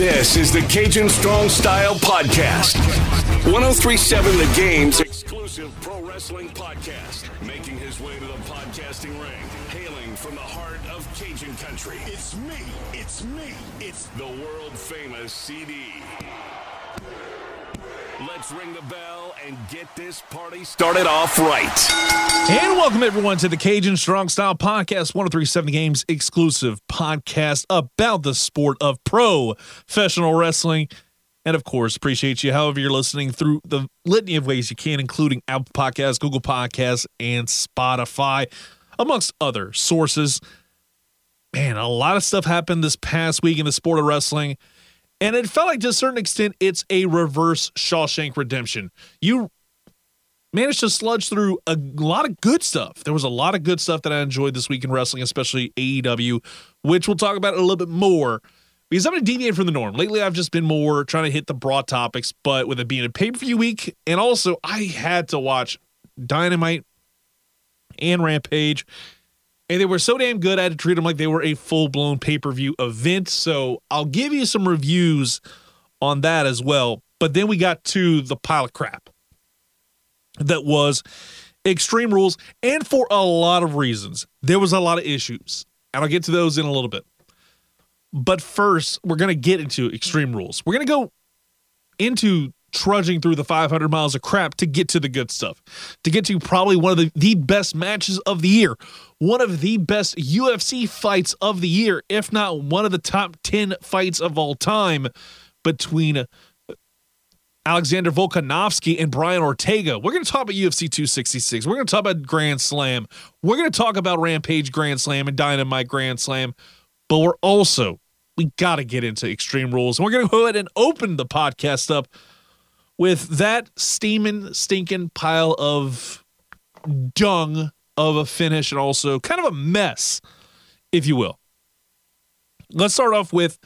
This is the Cajun Strong Style Podcast. 1037 The Game's exclusive pro wrestling podcast. Making his way to the podcasting ring. Hailing from the heart of Cajun country. It's me. It's me. It's the world famous CD. Let's ring the bell and get this party started off right. And welcome everyone to the Cajun Strong Style Podcast, 1037 Games exclusive podcast about the sport of professional wrestling. And of course, appreciate you however you're listening through the litany of ways you can, including Apple Podcasts, Google Podcasts, and Spotify, amongst other sources. Man, a lot of stuff happened this past week in the sport of wrestling. And it felt like to a certain extent, it's a reverse Shawshank Redemption. You managed to sludge through a lot of good stuff. There was a lot of good stuff that I enjoyed this week in wrestling, especially AEW, which we'll talk about a little bit more because I'm going to deviate from the norm. Lately, I've just been more trying to hit the broad topics, but with it being a pay per view week, and also I had to watch Dynamite and Rampage and they were so damn good. I had to treat them like they were a full blown pay per view event. So I'll give you some reviews on that as well. But then we got to the pile of crap that was Extreme Rules, and for a lot of reasons, there was a lot of issues, and I'll get to those in a little bit. But first, we're to get into Extreme Rules. We're to go into trudging through the 500 miles of crap to get to the good stuff, to get to probably one of the, the best matches of the year, one of the best UFC fights of the year, if not one of the top 10 fights of all time between Alexander Volkanovski and Brian Ortega. We're going to talk about UFC 266. We're going to talk about Grand Slam. We're going to talk about Rampage Grand Slam and Dynamite Grand Slam. But we're also, we got to get into Extreme Rules. And we're going to go ahead and open the podcast up with that steaming, stinking pile of dung of a finish and also kind of a mess, if you will. Let's start off with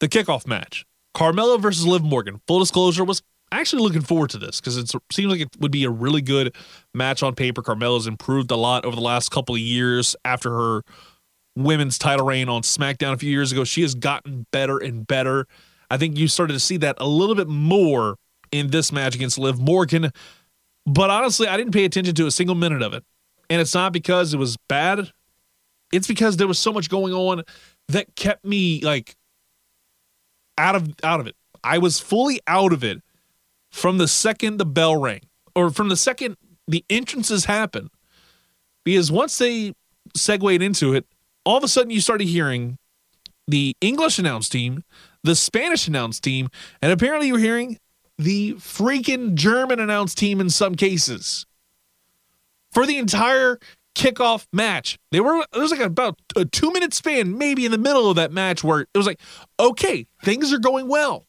the kickoff match. Carmella versus Liv Morgan. Full disclosure was actually looking forward to this because it seems like it would be a really good match on paper. Carmella's improved a lot over the last couple of years after her women's title reign on SmackDown a few years ago. She has gotten better and better. I think you started to see that a little bit more in this match against Liv Morgan. But honestly, I didn't pay attention to a single minute of it. And it's not because it was bad. It's because there was so much going on that kept me like out of out of it. I was fully out of it from the second the bell rang or from the second the entrances happened. Because once they segued into it, all of a sudden you started hearing the English announce team, the Spanish announce team, and apparently you were hearing the freaking German announced team in some cases for the entire kickoff match. They were there was like about a two minute span, maybe in the middle of that match, where it was like, okay, things are going well.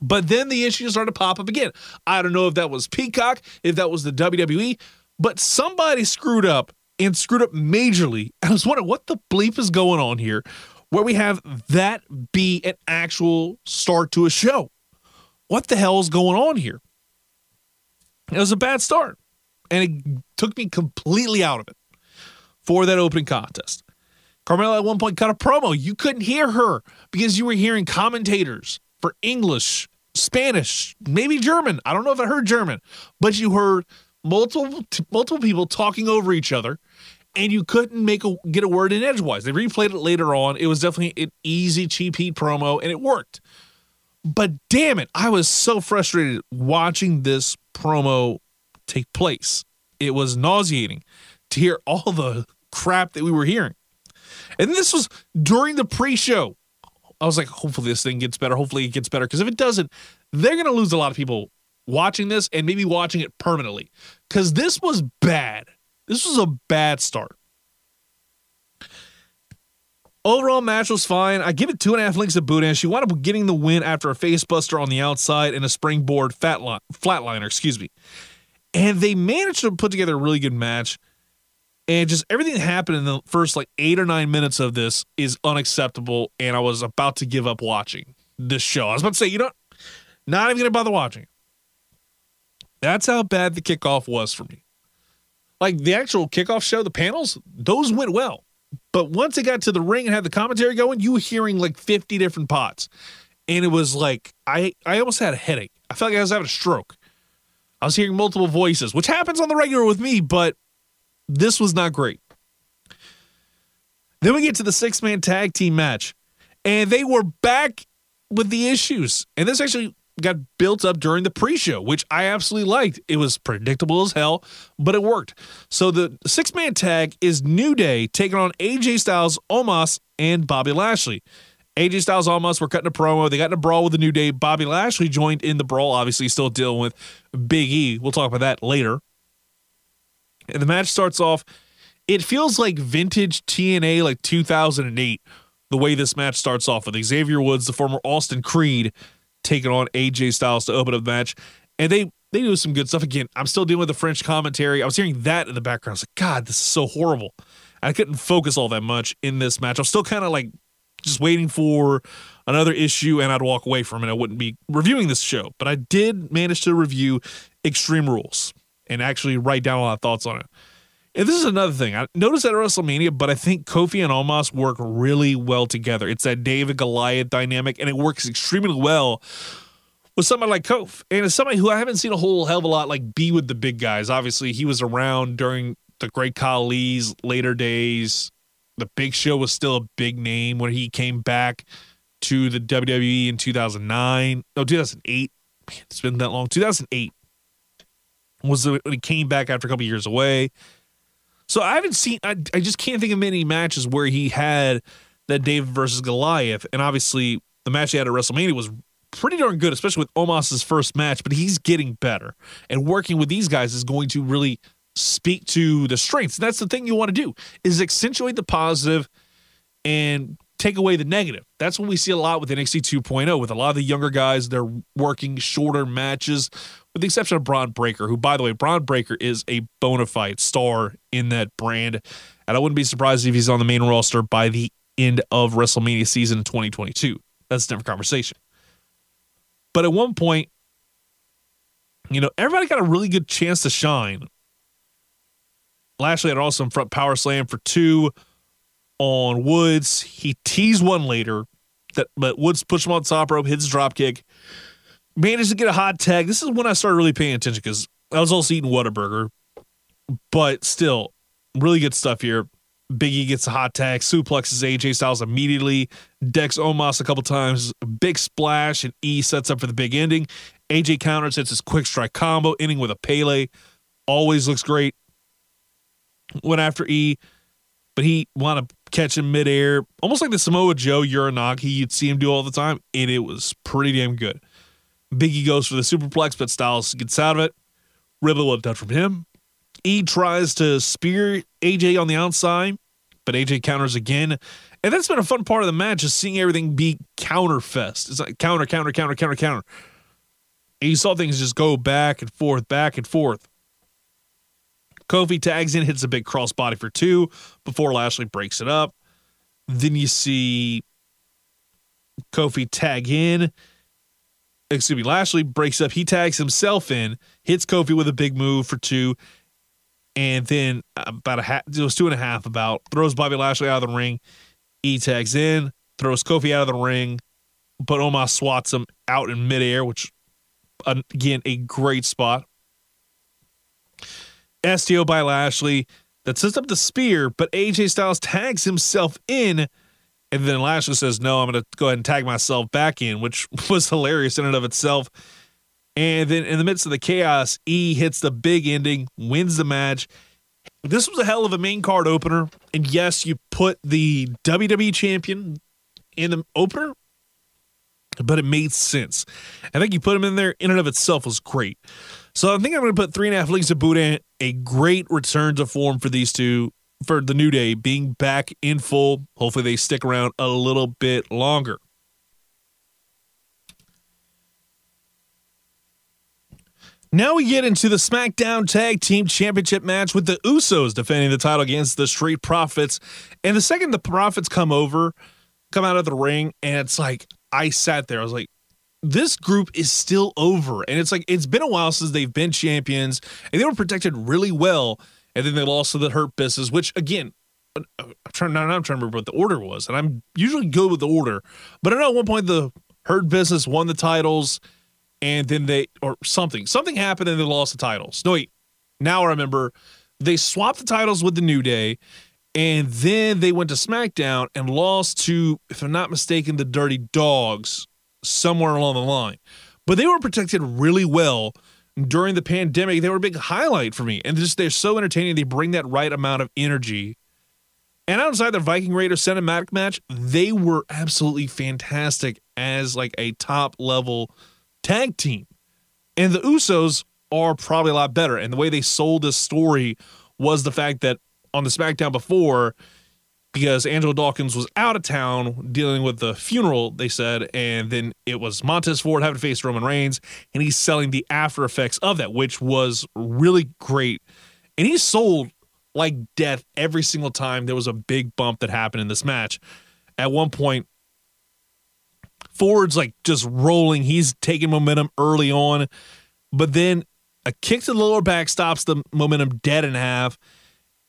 But then the issues started to pop up again. I don't know if that was Peacock, if that was the WWE, but somebody screwed up and screwed up majorly. I was wondering what the bleep is going on here, where we have that be an actual start to a show what the hell is going on here? It was a bad start, and it took me completely out of it for that opening contest. Carmella at one point cut a promo. You couldn't hear her because you were hearing commentators for English, Spanish, maybe German. I don't know if I heard German, but you heard multiple multiple people talking over each other, and you couldn't make a get a word in edgewise. They replayed it later on. It was definitely an easy cheap heat promo, and it worked. But damn it, I was so frustrated watching this promo take place. It was nauseating to hear all the crap that we were hearing. And this was during the pre show. I was like, hopefully this thing gets better. Hopefully it gets better. Because if it doesn't, they're going to lose a lot of people watching this and maybe watching it permanently. Because this was bad. This was a bad start. Overall match was fine. I give it two and a half links of Boudin. She wound up getting the win after a facebuster on the outside and a springboard fat line, flatliner, excuse me. And they managed to put together a really good match. And just everything that happened in the first like eight or nine minutes of this is unacceptable. And I was about to give up watching this show. I was about to say, you know, not even gonna bother watching. That's how bad the kickoff was for me. Like the actual kickoff show, the panels, those went well But once it got to the ring and had the commentary going, you were hearing like 50 different pots. And it was like I I almost had a headache. I felt like I was having a stroke. I was hearing multiple voices, which happens on the regular with me, but this was not great. Then we get to the six man tag team match, and they were back with the issues. And this actually got built up during the pre-show, which I absolutely liked. It was predictable as hell, but it worked. So the six-man tag is New Day taking on AJ Styles, Omos, and Bobby Lashley. AJ Styles, Omos were cutting a promo. They got in a brawl with the New Day. Bobby Lashley joined in the brawl, obviously still dealing with Big E. We'll talk about that later. And the match starts off. It feels like vintage TNA, like 2008, the way this match starts off with Xavier Woods, the former Austin Creed, taking on AJ Styles to open up the match. And they they do some good stuff. Again, I'm still dealing with the French commentary. I was hearing that in the background. I was like, God, this is so horrible. I couldn't focus all that much in this match. I'm still kind of like just waiting for another issue and I'd walk away from it. I wouldn't be reviewing this show. But I did manage to review Extreme Rules and actually write down a lot of thoughts on it. And this is another thing. I noticed at WrestleMania, but I think Kofi and Omos work really well together. It's that David Goliath dynamic, and it works extremely well with somebody like Kofi. And as somebody who I haven't seen a whole hell of a lot like be with the big guys. Obviously, he was around during the great Khali's later days. The Big Show was still a big name when he came back to the WWE in 2009. No, 2008. Man, it's been that long. 2008 was when he came back after a couple years away. So I haven't seen. I, I just can't think of many matches where he had that David versus Goliath, and obviously the match he had at WrestleMania was pretty darn good, especially with Omos's first match. But he's getting better, and working with these guys is going to really speak to the strengths. That's the thing you want to do is accentuate the positive and take away the negative. That's what we see a lot with NXT 2.0 with a lot of the younger guys. They're working shorter matches, with the exception of Bron Breakker, who, by the way, Bron Breakker is a bona fide star in that brand. And I wouldn't be surprised if he's on the main roster by the end of WrestleMania season 2022. That's a different conversation. But at one point, you know, everybody got a really good chance to shine. Lashley had an awesome front power slam for two on Woods. He teased one later, that but Woods pushed him on top rope, hits drop kick managed to get a hot tag. This is when I started really paying attention because I was also eating Whataburger, but still, really good stuff here. Biggie gets a hot tag, suplexes AJ Styles immediately, decks Omos a couple times, big splash, and E sets up for the big ending. AJ counters, hits his quick strike combo, ending with a Pele. Always looks great. Went after E, but he wound up catching midair, almost like the Samoa Joe Uranage you'd see him do all the time, and it was pretty damn good. Biggie goes for the superplex, but Styles gets out of it. Riddle will touch from him. E tries to spear AJ on the outside, but AJ counters again. And that's been a fun part of the match, is seeing everything be counterfest. It's like counter, counter, counter, counter, counter. And you saw things just go back and forth, back and forth. Kofi tags in, hits a big crossbody for two before Lashley breaks it up. Then you see Kofi tag in excuse me, Lashley breaks up. He tags himself in, hits Kofi with a big move for two, and then about a half, it was two and a half about, throws Bobby Lashley out of the ring. He tags in, throws Kofi out of the ring, but Omos swats him out in midair, which, again, a great spot. STO by Lashley that sets up the spear, but AJ Styles tags himself in and then Lashley says, No, I'm going to go ahead and tag myself back in, which was hilarious in and of itself. And then in the midst of the chaos, E hits the big ending, wins the match. This was a hell of a main card opener. And yes, you put the WWE champion in the opener, but it made sense. I think you put him in there in and of itself was great. So I think I'm going to put three and a half links of Boudin. A great return to form for these two for the New Day being back in full. Hopefully, they stick around a little bit longer. Now we get into the SmackDown Tag Team Championship match with the Usos defending the title against the Street Profits. And the second the Profits come over, come out of the ring, and it's like, I sat there. I was like, this group is still over. And it's like, it's been a while since they've been champions, and they were protected really well and then they lost to the Hurt Business, which again, I'm trying I'm trying to remember what the order was, and I'm usually good with the order. But I know at one point the Hurt Business won the titles, and then they or something something happened and they lost the titles. No wait, now I remember they swapped the titles with the New Day, and then they went to SmackDown and lost to, if I'm not mistaken, the Dirty Dawgs somewhere along the line. But they were protected really well during the pandemic. They were a big highlight for me, and just they're so entertaining. They bring that right amount of energy. And outside the Viking Raiders cinematic match, they were absolutely fantastic as like a top level tag team. And the Usos are probably a lot better. And the way they sold this story was the fact that on the SmackDown before, because Angelo Dawkins was out of town dealing with the funeral, they said, and then it was Montez Ford having to face Roman Reigns, and he's selling the after effects of that, which was really great. And he sold like death every single time there was a big bump that happened in this match. At one point, Ford's like just rolling. He's taking momentum early on, but then a kick to the lower back stops the momentum dead in half.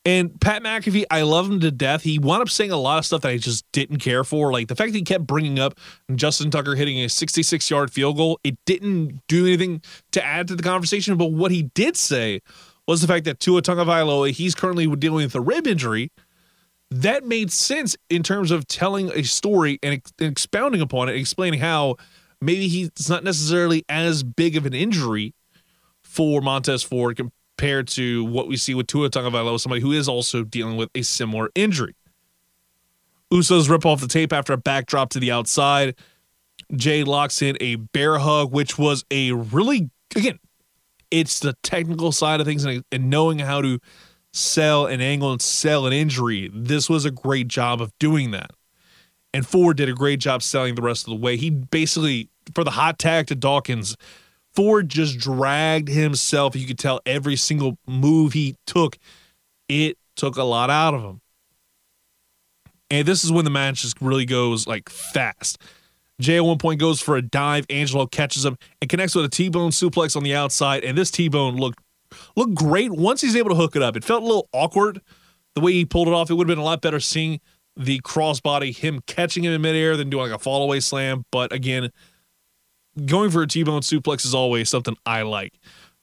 And Pat McAfee, I love him to death. He wound up saying a lot of stuff that I just didn't care for. Like the fact that he kept bringing up Justin Tucker hitting a 66 yard field goal, it didn't do anything to add to the conversation. But what he did say was the fact that Tua Tagovailoa, he's currently dealing with a rib injury. That made sense in terms of telling a story and, ex- expounding upon it, explaining how maybe he's not necessarily as big of an injury for Montez Ford compared to what we see with Tua Tagovailoa, somebody who is also dealing with a similar injury. Usos rip off the tape after a backdrop to the outside. Jay locks in a bear hug, which was a really again it's the technical side of things and, and knowing how to sell an angle and sell an injury. This was a great job of doing that. And Ford did a great job selling the rest of the way. He basically, for the hot tag to Dawkins, Ford just dragged himself. You could tell every single move he took, it took a lot out of him. And this is when the match just really goes like fast. Jay at one point goes for a dive. Angelo catches him and connects with a T-bone suplex on the outside. And this T-bone looked looked great once he's able to hook it up. It felt a little awkward the way he pulled it off. It would have been a lot better seeing the crossbody, him catching him in midair than doing like a fallaway slam. But again, going for a T-bone suplex is always something I like.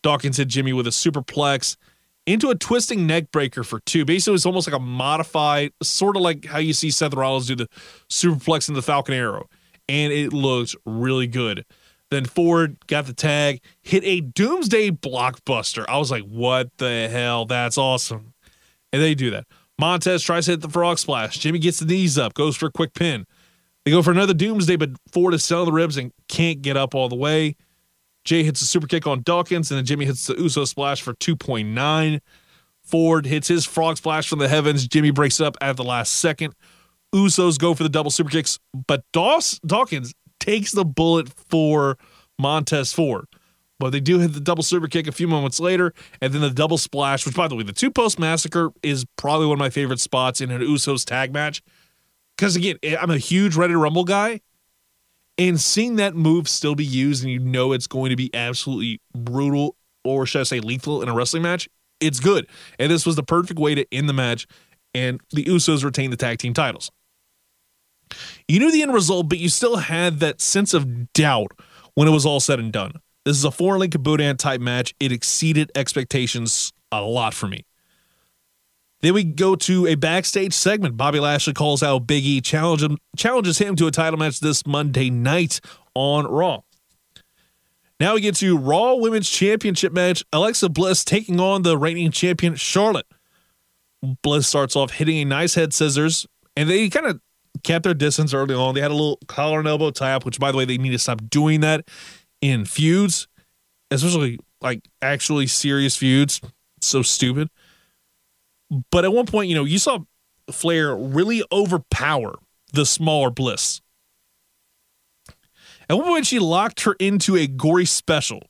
Dawkins hit Jimmy with a superplex into a twisting neck breaker for two. Basically, it's almost like a modified, sort of like how you see Seth Rollins do the superplex in the Falcon Arrow and it looked really good. Then Ford got the tag, hit a doomsday blockbuster. I was like, what the hell? That's awesome. And they do that. Montez tries to hit the frog splash. Jimmy gets the knees up, goes for a quick pin. They go for another doomsday, but Ford is selling the ribs and can't get up all the way. Jay hits a super kick on Dawkins, and then Jimmy hits the Uso splash for 2.9. Ford hits his frog splash from the heavens. Jimmy breaks up at the last second. Usos go for the double super kicks, but Doss, Dawkins takes the bullet for Montez Ford. But they do hit the double super kick a few moments later, and then the double splash, which, by the way, the two post massacre is probably one of my favorite spots in an Usos tag match. Because again, eh, I'm a huge Ready Rumble guy, and seeing that move still be used, and you know it's going to be absolutely brutal, or should I say lethal in a wrestling match, it's good. And this was the perfect way to end the match, and the Usos retain the tag team titles. You knew the end result, but you still had that sense of doubt when it was all said and done. This is a four link Boudin type match. It exceeded expectations a lot for me. Then we go to a backstage segment. Bobby Lashley calls out Big E, challenges him to a title match this Monday night on Raw. Now we get to Raw Women's Championship match. Alexa Bliss taking on the reigning champion Charlotte. Bliss starts off hitting a nice head scissors, and they kind of kept their distance early on. They had a little collar and elbow tap, which, by the way, they need to stop doing that in feuds, especially like actually serious feuds. It's so stupid. But at one point, you know, you saw Flair really overpower the smaller Bliss. At one point, she locked her into a gory special.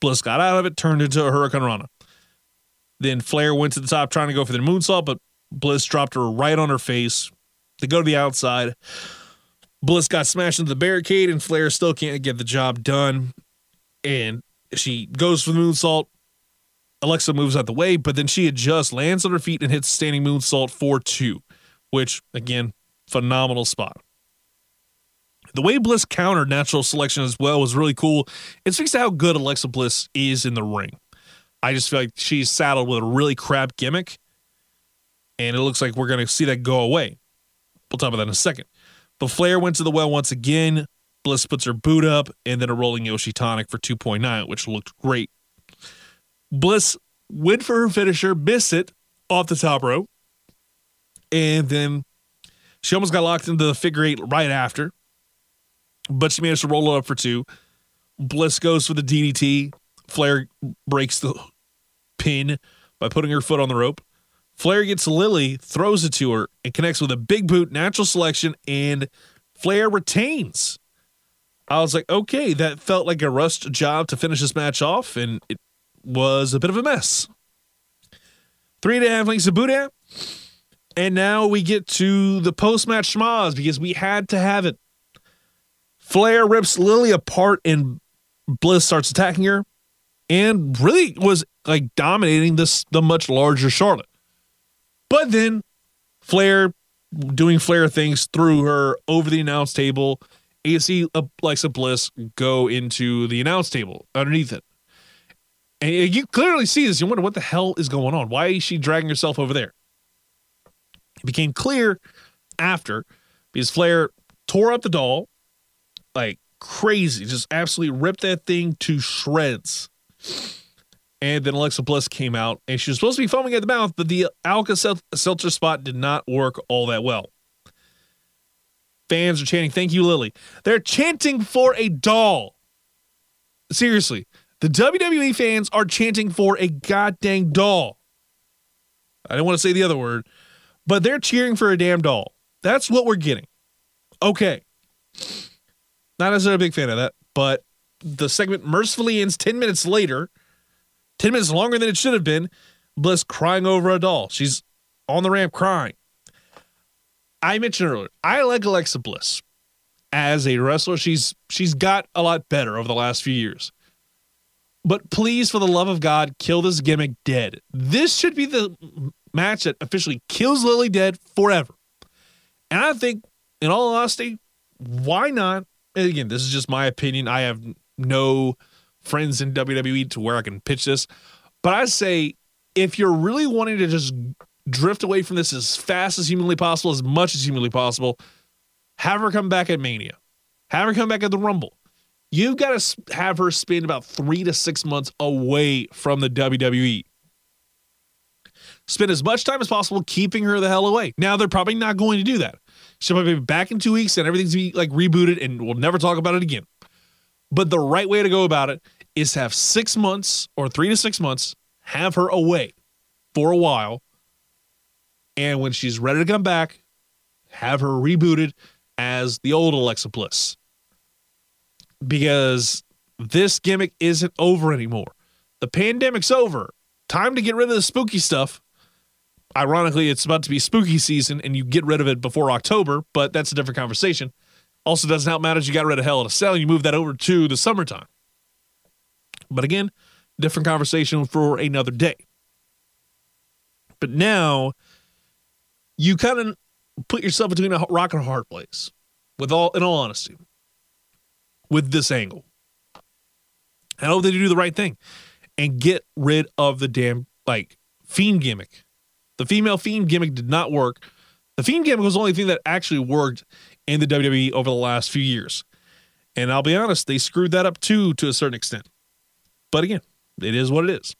Bliss got out of it, turned into a Hurricane Rana. Then Flair went to the top trying to go for the moonsault, but Bliss dropped her right on her face, they go to the outside. Bliss got smashed into the barricade, and Flair still can't get the job done. And she goes for the moonsault. Alexa moves out the way, but then she adjusts, lands on her feet, and hits standing moonsault 4 2, which, again, phenomenal spot. The way Bliss countered natural selection as well was really cool. It speaks to how good Alexa Bliss is in the ring. I just feel like she's saddled with a really crap gimmick, and it looks like we're going to see that go away. We'll talk about that in a second. But Flair went to the well once again. Bliss puts her boot up, and then a rolling Yoshi tonic for 2.9, which looked great. Bliss went for her finisher, missed it off the top rope, and then she almost got locked into the figure eight right after, but she managed to roll it up for two. Bliss goes for the DDT. Flair breaks the pin by putting her foot on the rope. Flair gets Lilly, throws it to her, and connects with a big boot, natural selection, and Flair retains. I was like, okay, that felt like a rushed job to finish this match off, and it was a bit of a mess. Three and a half links of Boudin. And now we get to the post match schmaz because we had to have it. Flair rips Lilly apart and Bliss starts attacking her and really was like dominating this the much larger Charlotte. But then Flair doing Flair things threw her over the announce table. See Alexa uh, Bliss go into the announce table underneath it. And you clearly see this. You wonder what the hell is going on. Why is she dragging herself over there? It became clear after because Flair tore up the doll like crazy, just absolutely ripped that thing to shreds. And then Alexa Bliss came out and she was supposed to be foaming at the mouth, but the Alka Seltzer spot did not work all that well. Fans are chanting, Thank you, Lilly. They're chanting for a doll. Seriously, the WWE fans are chanting for a goddamn doll. I don't want to say the other word, but they're cheering for a damn doll. That's what we're getting. Okay. Not necessarily a big fan of that, but the segment mercifully ends 10 minutes later, 10 minutes longer than it should have been. Bliss crying over a doll. She's on the ramp crying. I mentioned earlier, I like Alexa Bliss as a wrestler. She's she's got a lot better over the last few years. But please, for the love of God, kill this gimmick dead. This should be the match that officially kills Lilly dead forever. And I think, in all honesty, why not? And again, this is just my opinion. I have no friends in WWE to where I can pitch this. But I say, if you're really wanting to just drift away from this as fast as humanly possible, as much as humanly possible, have her come back at Mania. Have her come back at the Rumble. You've got to have her spend about three to six months away from the WWE. Spend as much time as possible keeping her the hell away. Now, they're probably not going to do that. She'll probably be back in two weeks and everything's be like rebooted and we'll never talk about it again. But the right way to go about it is have six months or three to six months, have her away for a while. And when she's ready to come back, have her rebooted as the old Alexa Bliss because this gimmick isn't over anymore. The pandemic's over. Time to get rid of the spooky stuff. Ironically, it's about to be spooky season and you get rid of it before October, but that's a different conversation. Also, doesn't help matters you got rid of Hell in a Cell, you move that over to the summertime. But again, different conversation for another day. But now you kind of put yourself between a rock and a hard place. With all in all honesty with this angle. I hope they do the right thing and get rid of the damn like fiend gimmick. The female fiend gimmick did not work. The fiend gimmick was the only thing that actually worked in the WWE over the last few years. And I'll be honest, they screwed that up too to a certain extent. But again, it is what it is.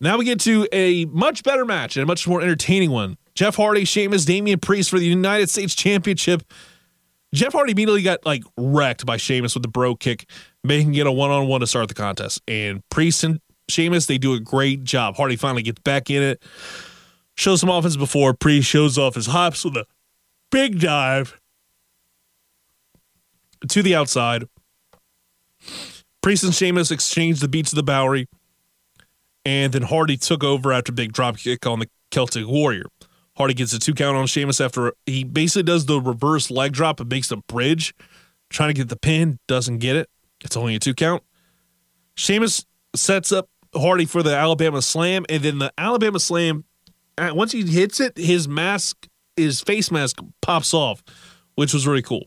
Now we get to a much better match and a much more entertaining one. Jeff Hardy, Sheamus, Damian Priest for the United States Championship Jeff Hardy immediately got like wrecked by Sheamus with the bro kick, making it a one on one to start the contest. And Priest and Sheamus, they do a great job. Hardy finally gets back in it, shows some offense before Priest shows off his hops with a big dive to the outside. Priest and Sheamus exchanged the beats of the Bodhrán, and then Hardy took over after a big drop kick on the Celtic Warrior. Hardy gets a two count on Sheamus after he basically does the reverse leg drop and makes the bridge, trying to get the pin, doesn't get it. It's only a two count. Sheamus sets up Hardy for the Alabama Slam, and then the Alabama Slam. uh, Once he hits it, his mask, his face mask, pops off, which was really cool.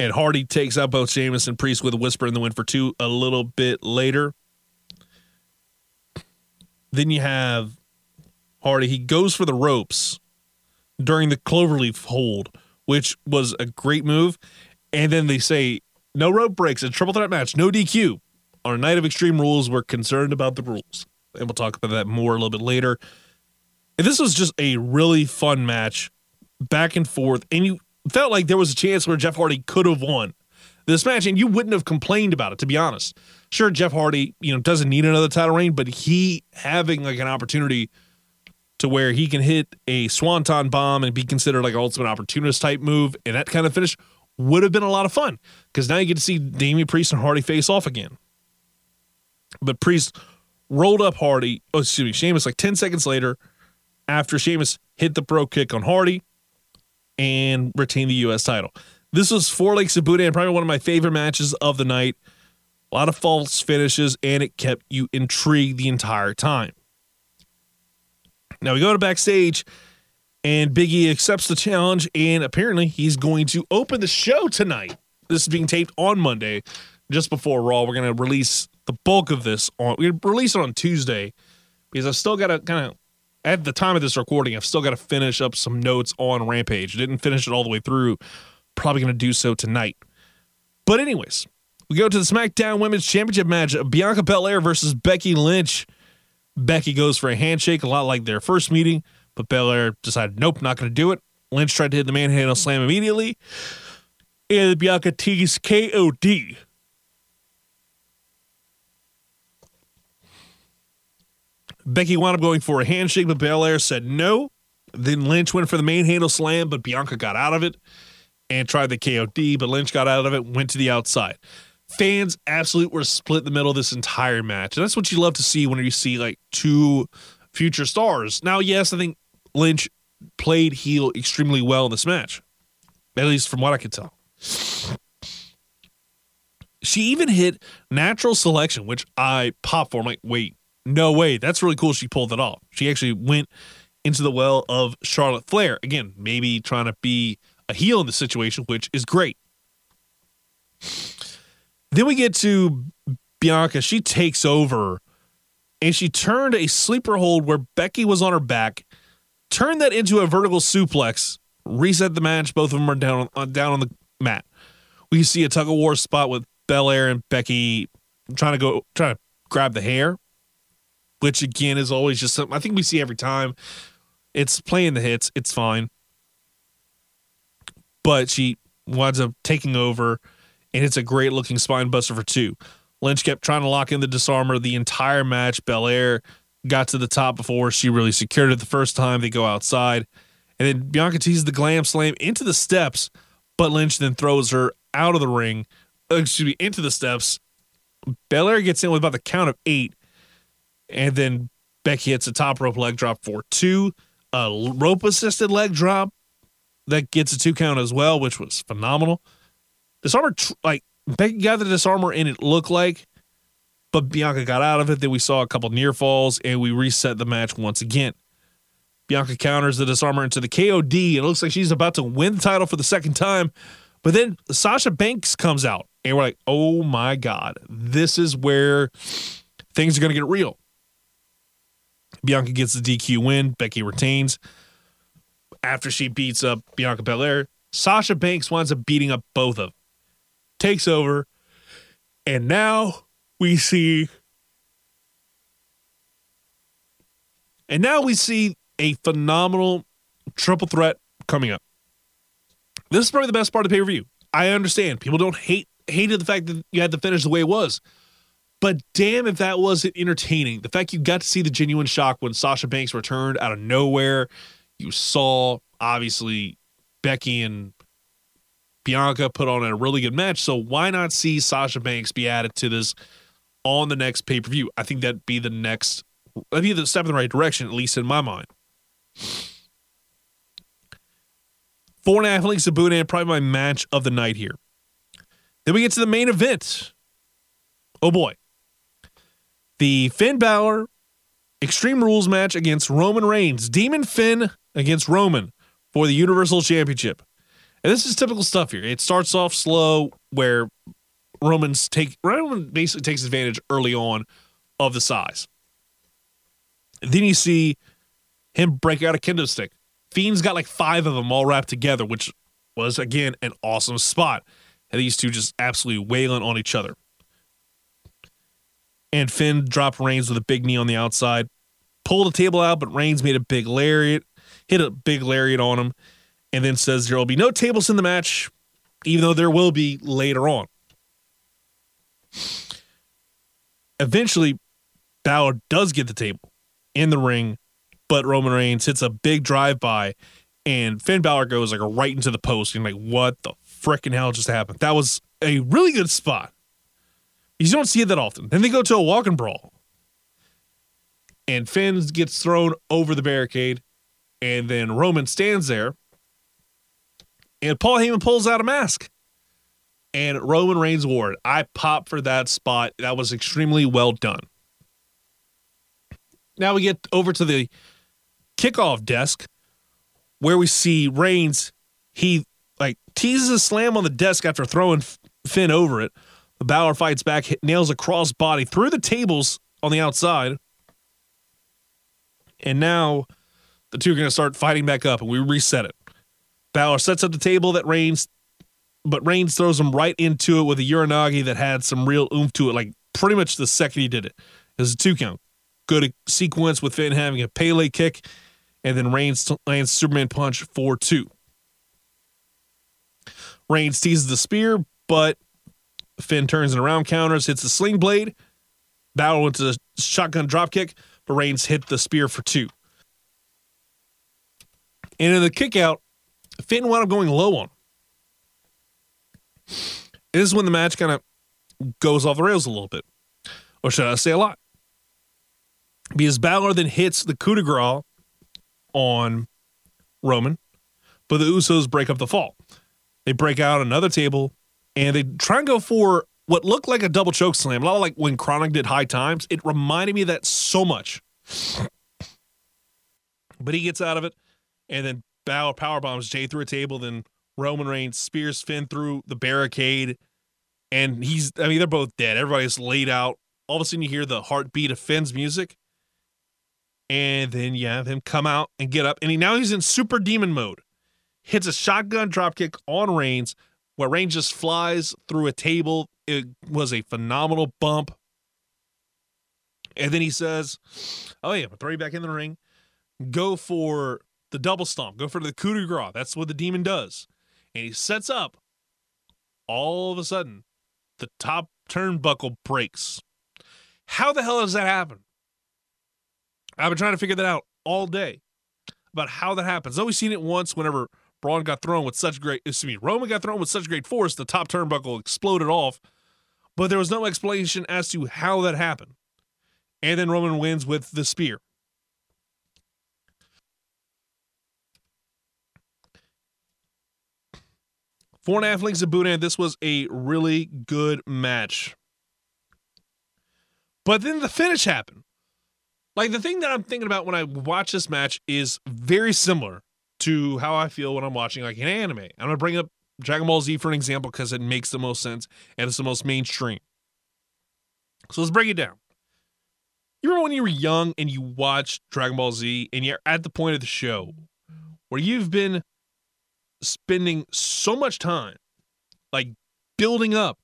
And Hardy takes out both Sheamus and Priest with a whisper in the win for two a little bit later. Then you have Hardy. He goes for the ropes during the Cloverleaf hold, which was a great move. And then they say no rope breaks, a triple threat match, no DQ. Our night of extreme rules, we're concerned about the rules. And we'll talk about that more a little bit later. And this was just a really fun match, back and forth. And you felt like there was a chance where Jeff Hardy could have won this match, and you wouldn't have complained about it, to be honest. Sure, Jeff Hardy, you know, doesn't need another title reign, but he having like an opportunity to where he can hit a swanton bomb and be considered like an ultimate opportunist type move and that kind of finish would have been a lot of fun because now you get to see Damian Priest and Hardy face off again. But Priest rolled up Hardy, oh, excuse me, Sheamus like 10 seconds later after Sheamus hit the pro kick on Hardy and retained the U.S. title. This was Four Lakes of Boudin and probably one of my favorite matches of the night. A lot of false finishes, and it kept you intrigued the entire time. Now we go to backstage, and Biggie accepts the challenge, and apparently he's going to open the show tonight. This is being taped on Monday, just before Raw. We're going to release the bulk of this on. We release it on Tuesday because I've still got to kind of. At the time of this recording, I've still got to finish up some notes on Rampage. Didn't finish it all the way through. Probably going to do so tonight. But anyways, we go to the SmackDown Women's Championship match: Bianca Belair versus Becky Lynch. Becky goes for a handshake, a lot like their first meeting, but Belair decided, nope, not going to do it. Lynch tried to hit the manhandle slam immediately, and Bianca teased KOD. Becky wound up going for a handshake, but Belair said no. Then Lynch went for the manhandle slam, but Bianca got out of it and tried the KOD, but Lynch got out of it, went to the outside fans absolutely were split in the middle of this entire match. And that's what you love to see when you see like two future stars. Now, yes, I think Lynch played heel extremely well in this match, at least from what I could tell. She even hit natural selection, which I popped for. I'm like, wait, no way. That's really cool. She pulled it off. She actually went into the well of Charlotte Flair. Again, maybe trying to be a heel in the situation, which is great. Then we get to Bianca. She takes over and she turned a sleeper hold where Becky was on her back, turned that into a vertical suplex, reset the match. Both of them are down on, uh, down on the mat. We see a tug of war spot with Belair and Becky trying to go, trying to grab the hair, which again is always just something I think we see every time. It's playing the hits. It's fine. But she winds up taking over and it's a great looking spine buster for two. Lynch kept trying to lock in the disarmer the entire match. Belair got to the top before she really secured it the first time. They go outside. And then Bianca teases the glam slam into the steps, but Lynch then throws her out of the ring, uh, excuse me, into the steps. Belair gets in with about the count of eight. And then Becky hits a top rope leg drop for two. A rope assisted leg drop that gets a two count as well, which was phenomenal. Disarmer, like Becky got the disarmer and it looked like, but Bianca got out of it. Then we saw a couple near falls and we reset the match once again. Bianca counters the disarmer into the KOD. It looks like she's about to win the title for the second time. But then Sasha Banks comes out and we're like, oh my God, this is where things are going to get real. Bianca gets the DQ win. Becky retains. After she beats up Bianca Belair, Sasha Banks winds up beating up both of them takes over, and now we see, and now we see a phenomenal triple threat coming up. This is probably the best part of the pay per view. I understand people don't hate hated the fact that you had to finish the way it was, but damn if that wasn't entertaining. The fact you got to see the genuine shock when Sasha Banks returned out of nowhere. You saw obviously Becky and Bianca put on a really good match. So why not see Sasha Banks be added to this on the next pay per view? I think that'd be the next, that'd be the step in the right direction, at least in my mind. Four and a half links to Boudin, probably my match of the night here. Then we get to the main event Oh boy. The Finn Balor Extreme Rules match against Roman Reigns. Demon Finn against Roman for the Universal Championship. And this is typical stuff here. It starts off slow where Roman's take Roman basically takes advantage early on of the size. then you see him break out a kendo stick. Fiend's got like five of them all wrapped together, which was again an awesome spot. And these two just absolutely wailing on each other. And Finn dropped Reigns with a big knee on the outside, pulled the table out, but Reigns made a big lariat, hit a big lariat on him, and then says there will be no tables in the match, even though there will be later on. Eventually, Balor does get the table in the ring, but Roman Reigns hits a big drive by, and Finn Balor goes like right into the post. And like, what the freaking hell just happened? That was a really good spot. You don't see it that often. Then they go to a walk and brawl, and Finn gets thrown over the barricade, and then Roman stands there, and Paul Heyman pulls out a mask and Roman Reigns Ward. I pop for that spot. That was extremely well done. Now we get over to the kickoff desk where we see Reigns. He like teases a slam on the desk after throwing Finn over it. Balor fights back, nails a cross body through the tables on the outside. And now the two are going to start fighting back up, and we reset it. Balor sets up the table that Reigns but Reigns throws him right into it with a Uranage that had some real oomph to it, like pretty much the second he did it. It was a two count. Good sequence with Finn having a Pele kick, and then Reigns lands Superman punch 4 2. Reigns teases the spear, but Finn turns and around counters, hits the sling blade. Battle into the shotgun dropkick, but Reigns hit the spear for two. And in the kick out, Finn wound up going low on. This is when the match kind of goes off the rails a little bit. Or should I say a lot? Because Balor then hits the coup de grace on Roman, but the Usos break up the fall. They break out another table and they try and go for what looked like a double choke slam. A lot like when Kronik did high times. It reminded me that so much. But he gets out of it, and then Balor power bombs Jay through a table, then Roman Reigns spears Finn through the barricade, and he's, I mean, they're both dead. Everybody's laid out. All of a sudden, you hear the heartbeat of Finn's music, and then you have him come out and get up, and he now he's in super demon mode. Hits a shotgun dropkick on Reigns, where Reigns just flies through a table. It was a phenomenal bump. And then he says, Oh, yeah, throw you back in the ring. Go for the double stomp. Go for the coup de grace. That's what the demon does and he sets up. All of a sudden, the top turnbuckle breaks. How the hell does that happen? I've been trying to figure that out all day about how that happens. I've always seen it once whenever Braun got thrown with such great, excuse me, Roman got thrown with such great force, the top turnbuckle exploded off, but there was no explanation as to how that happened. And then Roman wins with the spear. Four and a half links of Boudin. This was a really good match. But then the finish happened. Like the thing that I'm thinking about when I watch this match is very similar to how I feel when I'm watching like an anime. I'm gonna bring up Dragon Ball Z for an example because it makes the most sense and it's the most mainstream. So let's break it down. You remember when you were young and you watched Dragon Ball Z and you're at the point of the show where you've been spending so much time like building up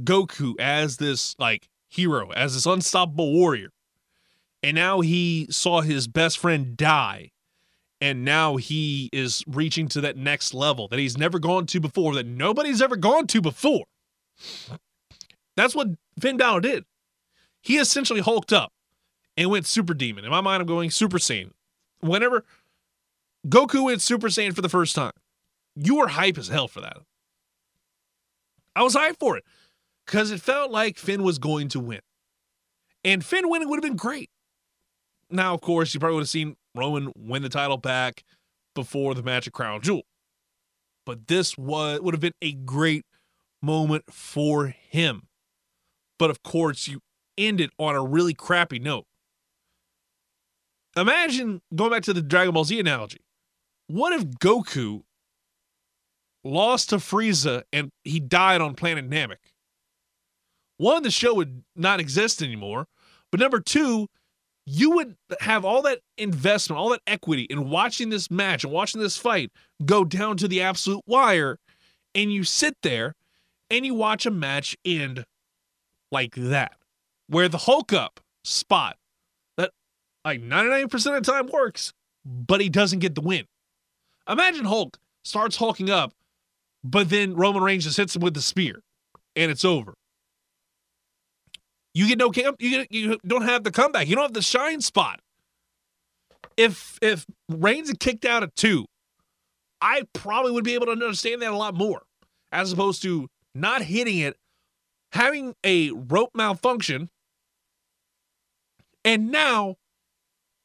Goku as this like hero, as this unstoppable warrior. And now he saw his best friend die. And now he is reaching to that next level that he's never gone to before, that nobody's ever gone to before. That's what Finn Balor did. He essentially hulked up and went Super Demon. In my mind, I'm going Super Saiyan. Whenever Goku went Super Saiyan for the first time, you were hype as hell for that. I was hyped for it because it felt like Finn was going to win. And Finn winning would have been great. Now, of course, you probably would have seen Roman win the title back before the match at Crown Jewel. But this was, would have been a great moment for him. but of course, you end it on a really crappy note. Imagine going back to the Dragon Ball Z analogy. What if Goku lost to Frieza and he died on planet Namek? One, the show would not exist anymore. But number two, you would have all that investment, all that equity in watching this match and watching this fight go down to the absolute wire. And you sit there and you watch a match end like that, where the Hulk up spot that like 99% of the time works, but he doesn't get the win. Imagine Hulk starts hulking up, but then Roman Reigns just hits him with the spear and it's over. You get no camp. You get, you don't have the comeback. You don't have the shine spot. If if Reigns had kicked out at two, I probably would be able to understand that a lot more, as opposed to not hitting it, having a rope malfunction, and now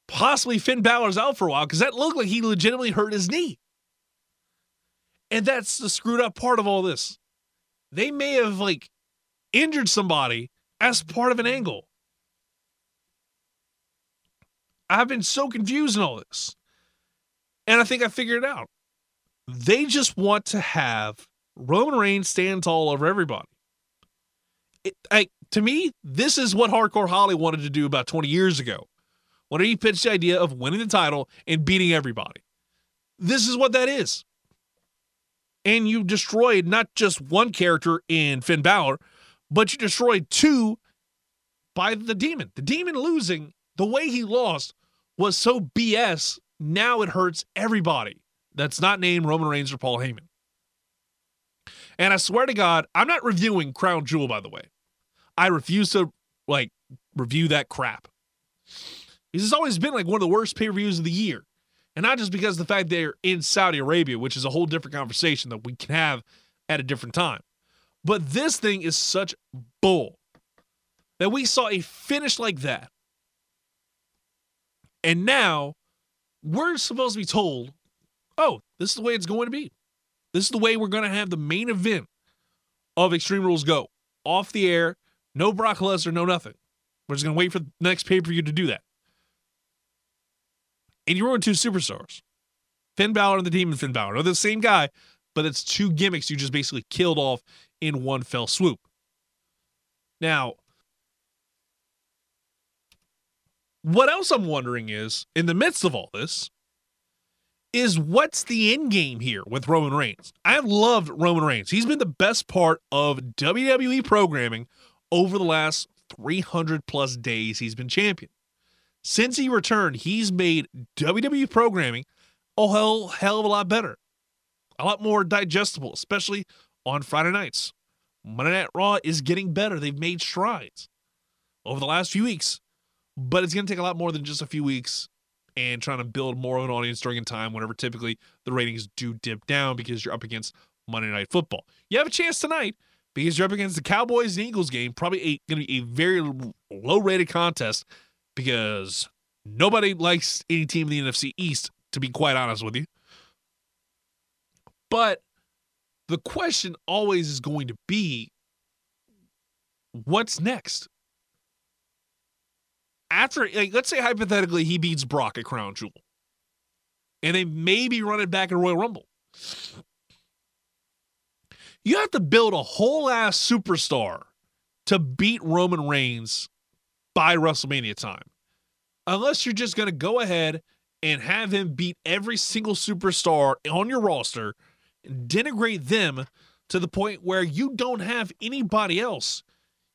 possibly Finn Balor's out for a while because that looked like he legitimately hurt his knee. And that's the screwed up part of all this. They may have like injured somebody as part of an angle. I've been so confused in all this. And I think I figured it out. They just want to have Roman Reigns stand tall over everybody. It, I, to me, this is what Hardcore Holly wanted to do about 20 years ago when he pitched the idea of winning the title and beating everybody. This is what that is. And you destroyed not just one character in Finn Balor, but you destroyed two by the demon. The demon losing, the way he lost was so BS. Now it hurts everybody that's not named Roman Reigns or Paul Heyman. And I swear to God, I'm not reviewing Crown Jewel, by the way. I refuse to like review that crap. This has always been like one of the worst pay per views of the year. And not just because of the fact they're in Saudi Arabia, which is a whole different conversation that we can have at a different time. But this thing is such bull that we saw a finish like that. And now we're supposed to be told, oh, this is the way it's going to be. This is the way we're going to have the main event of Extreme Rules go off the air. No Brock Lesnar, no nothing. We're just going to wait for the next pay per view to do that. And you're on two superstars Finn Balor and the Demon Finn Balor. They're the same guy, but it's two gimmicks you just basically killed off in one fell swoop. Now, what else I'm wondering is, in the midst of all this, is what's the end game here with Roman Reigns? I've loved Roman Reigns. He's been the best part of WWE programming over the last 300 plus days he's been champion. Since he returned, he's made WWE programming a hell, hell of a lot better, a lot more digestible, especially on Friday nights. Monday Night Raw is getting better. They've made strides over the last few weeks, but it's going to take a lot more than just a few weeks and trying to build more of an audience during a time whenever typically the ratings do dip down because you're up against Monday Night Football. You have a chance tonight because you're up against the Cowboys and Eagles game, probably going to be a very low rated contest because nobody likes any team in the NFC East, to be quite honest with you. But the question always is going to be what's next? After, like, let's say hypothetically he beats Brock at Crown Jewel and they maybe run it back in Royal Rumble. You have to build a whole ass superstar to beat Roman Reigns by WrestleMania time. Unless you're just going to go ahead and have him beat every single superstar on your roster denigrate them to the point where you don't have anybody else.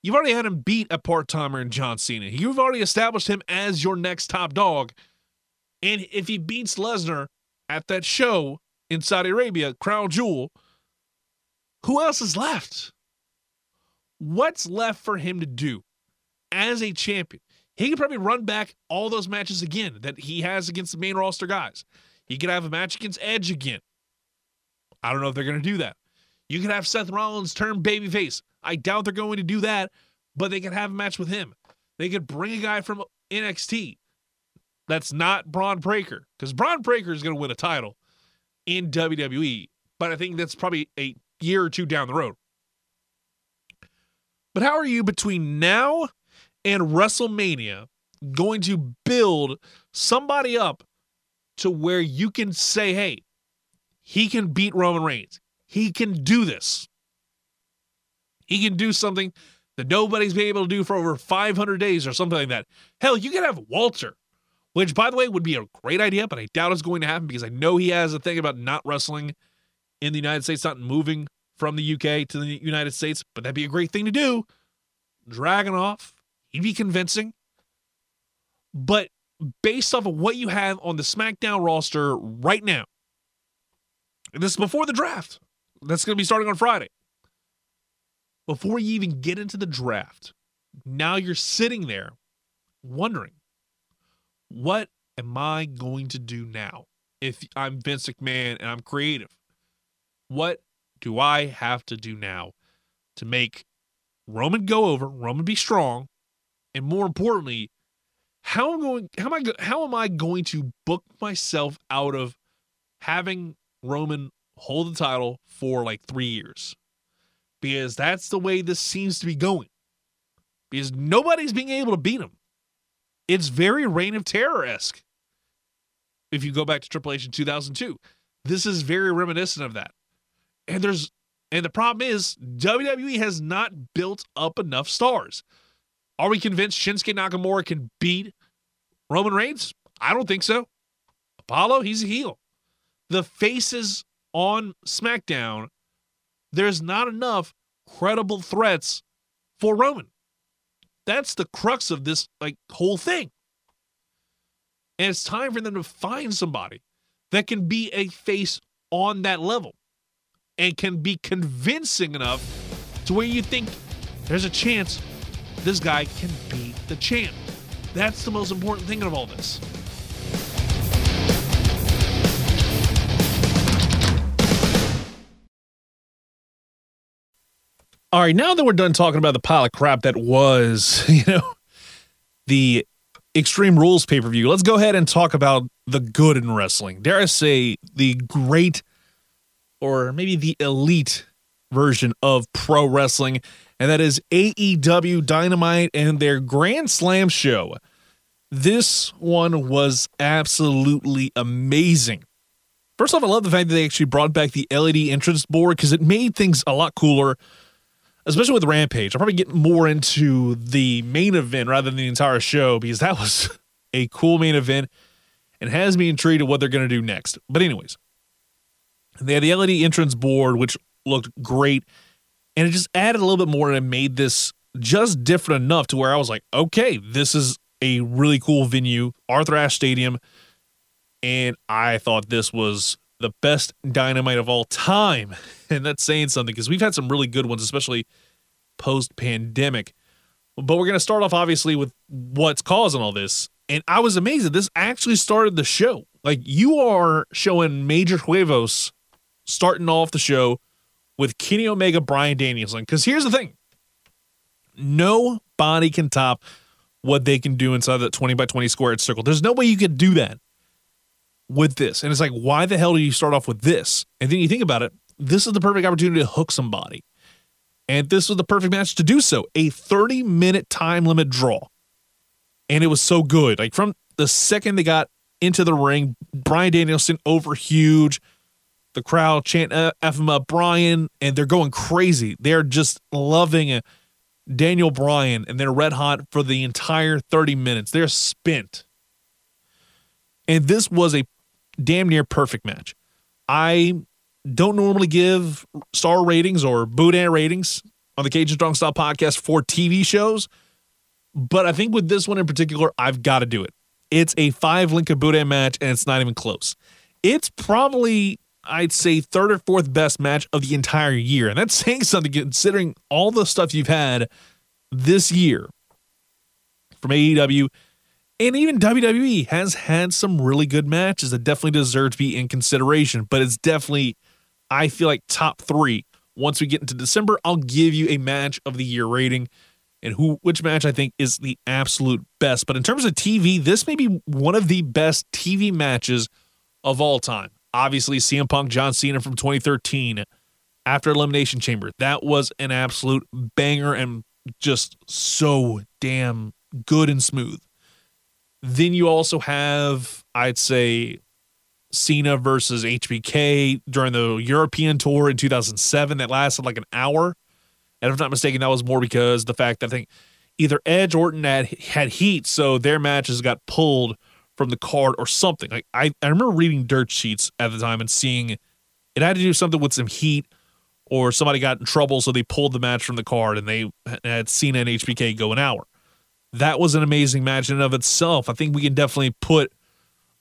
You've already had him beat a part timer in John Cena. You've already established him as your next top dog. And if he beats Lesnar at that show in Saudi Arabia, Crown Jewel, who else is left? What's left for him to do as a champion? He could probably run back all those matches again that he has against the main roster guys. He could have a match against Edge again. I don't know if they're going to do that. You could have Seth Rollins turn babyface. I doubt they're going to do that, but they could have a match with him. They could bring a guy from NXT that's not Bron Breakker because Bron Breakker is going to win a title in WWE, but I think that's probably a year or two down the road. But how are you between now and WrestleMania going to build somebody up to where you can say, hey, he can beat Roman Reigns. He can do this. He can do something that nobody's been able to do for over 500 days or something like that. Hell, you could have Walter, which, by the way, would be a great idea, but I doubt it's going to happen because I know he has a thing about not wrestling in the United States, not moving from the UK to the United States, but that'd be a great thing to do. Dragunov, he'd be convincing. But based off of what you have on the SmackDown roster right now, this is before the draft, that's going to be starting on Friday. Before you even get into the draft, now you're sitting there wondering, what am I going to do now if I'm Vince McMahon and I'm creative? What do I have to do now to make Roman go over, Roman be strong, and more importantly, how am going how am I how am I going to book myself out of having Roman hold the title for like 3 years? Because that's the way this seems to be going. Because nobody's being able to beat him. It's very Reign of Terror esque. If you go back to Triple H in 2002, this is very reminiscent of that. And there's and the problem is WWE has not built up enough stars. Are we convinced Shinsuke Nakamura can beat Roman Reigns? I don't think so. Apollo, he's a heel. The faces on SmackDown, there's not enough credible threats for Roman. That's the crux of this like whole thing. And it's time for them to find somebody that can be a face on that level and can be convincing enough to where you think there's a chance this guy can beat the champ. That's the most important thing of all this. All right, now that we're done talking about the pile of crap that was, you know, the Extreme Rules pay per view, let's go ahead and talk about the good in wrestling. Dare I say, the great or maybe the elite version of pro wrestling, and that is AEW Dynamite and their Grand Slam show. This one was absolutely amazing. First off, I love the fact that they actually brought back the LED entrance board because it made things a lot cooler, especially with Rampage. I'll probably get more into the main event rather than the entire show because that was a cool main event and has me intrigued of what they're going to do next. But, anyways, they had the LED entrance board, which looked great, and it just added a little bit more and it made this just different enough to where I was like, okay, this is a really cool venue, Arthur Ashe Stadium, and I thought this was the best dynamite of all time. And that's saying something because we've had some really good ones, especially post pandemic. But we're going to start off, obviously, with what's causing all this. And I was amazed that this actually started the show. Like, you are showing Major Huevos starting off the show with Kenny Omega, Bryan Danielson. Because here's the thing nobody can top what they can do inside that 20 by 20 squared circle. There's no way you could do that with this. And it's like, why the hell do you start off with this? And then you think about it, this is the perfect opportunity to hook somebody. And this was the perfect match to do so a 30 minute time limit draw. And it was so good. Like from the second they got into the ring, Bryan Danielson over huge the crowd chant uh, F him up, Bryan, and they're going crazy. They're just loving Daniel Bryan, and they're red hot for the entire 30 minutes. They're spent. And this was a damn near perfect match. I don't normally give star ratings or Boudin ratings on the Cajun Strong Style podcast for TV shows, but I think with this one in particular, I've got to do it. It's a five Lincoln Boudin match, and it's not even close. It's probably I'd say third or fourth best match of the entire year. And that's saying something considering all the stuff you've had this year from AEW and even WWE has had some really good matches that definitely deserve to be in consideration, but it's definitely, I feel like, top three. Once we get into December, I'll give you a match of the year rating and who which match I think is the absolute best. But in terms of TV, this may be one of the best TV matches of all time. Obviously, CM Punk, John Cena from 2013 after Elimination Chamber. That was an absolute banger and just so damn good and smooth. Then you also have, I'd say, Cena versus HBK during the European tour in 2007 that lasted like an hour. And if I'm not mistaken, that was more because the fact that I think either Edge or Orton had, had heat, so their matches got pulled from the card or something. Like I, I remember reading dirt sheets at the time and seeing it had to do something with some heat or somebody got in trouble, so they pulled the match from the card and they had and HBK go an hour. That was an amazing match in and of itself. I think we can definitely put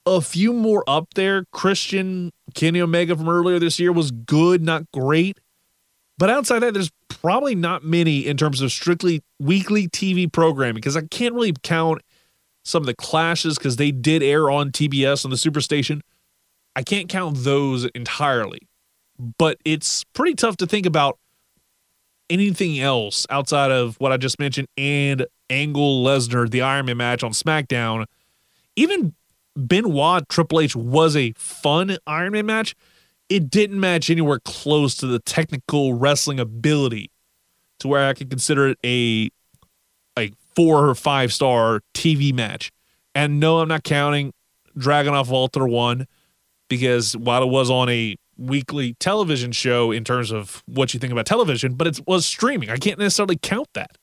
a few more up there. Christian Kenny Omega from earlier this year was good, not great. But outside that, there's probably not many in terms of strictly weekly TV programming because I can't really count some of the clashes because they did air on TBS on the Superstation. I can't count those entirely, but it's pretty tough to think about anything else outside of what I just mentioned and Angle Lesnar, the Iron Man match on SmackDown. Even Benoit Triple H was a fun Iron Man match. It didn't match anywhere close to the technical wrestling ability to where I could consider it a four or five star TV match. And no, I'm not counting Dragunov Walter one because while it was on a weekly television show in terms of what you think about television, but it was streaming. I can't necessarily count that.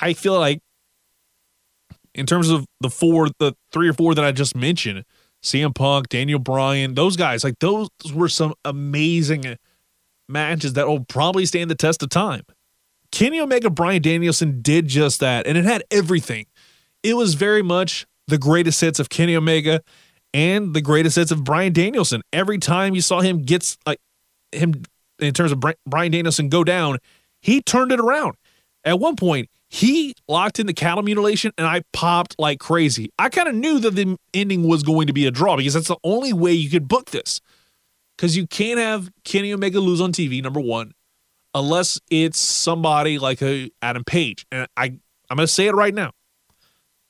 I feel like in terms of the four, the three or four that I just mentioned, CM Punk, Daniel Bryan, those guys, like those were some amazing matches that will probably stand the test of time. Kenny Omega, Bryan Danielson did just that, and it had everything. It was very much the greatest hits of Kenny Omega and the greatest hits of Bryan Danielson. Every time you saw him gets like him in terms of Bryan Danielson go down, he turned it around. At one point, he locked in the cattle mutilation, and I popped like crazy. I kind of knew that the ending was going to be a draw because that's the only way you could book this. Because you can't have Kenny Omega lose on TV, number one, unless it's somebody like a Adam Page. And I, I'm going to say it right now.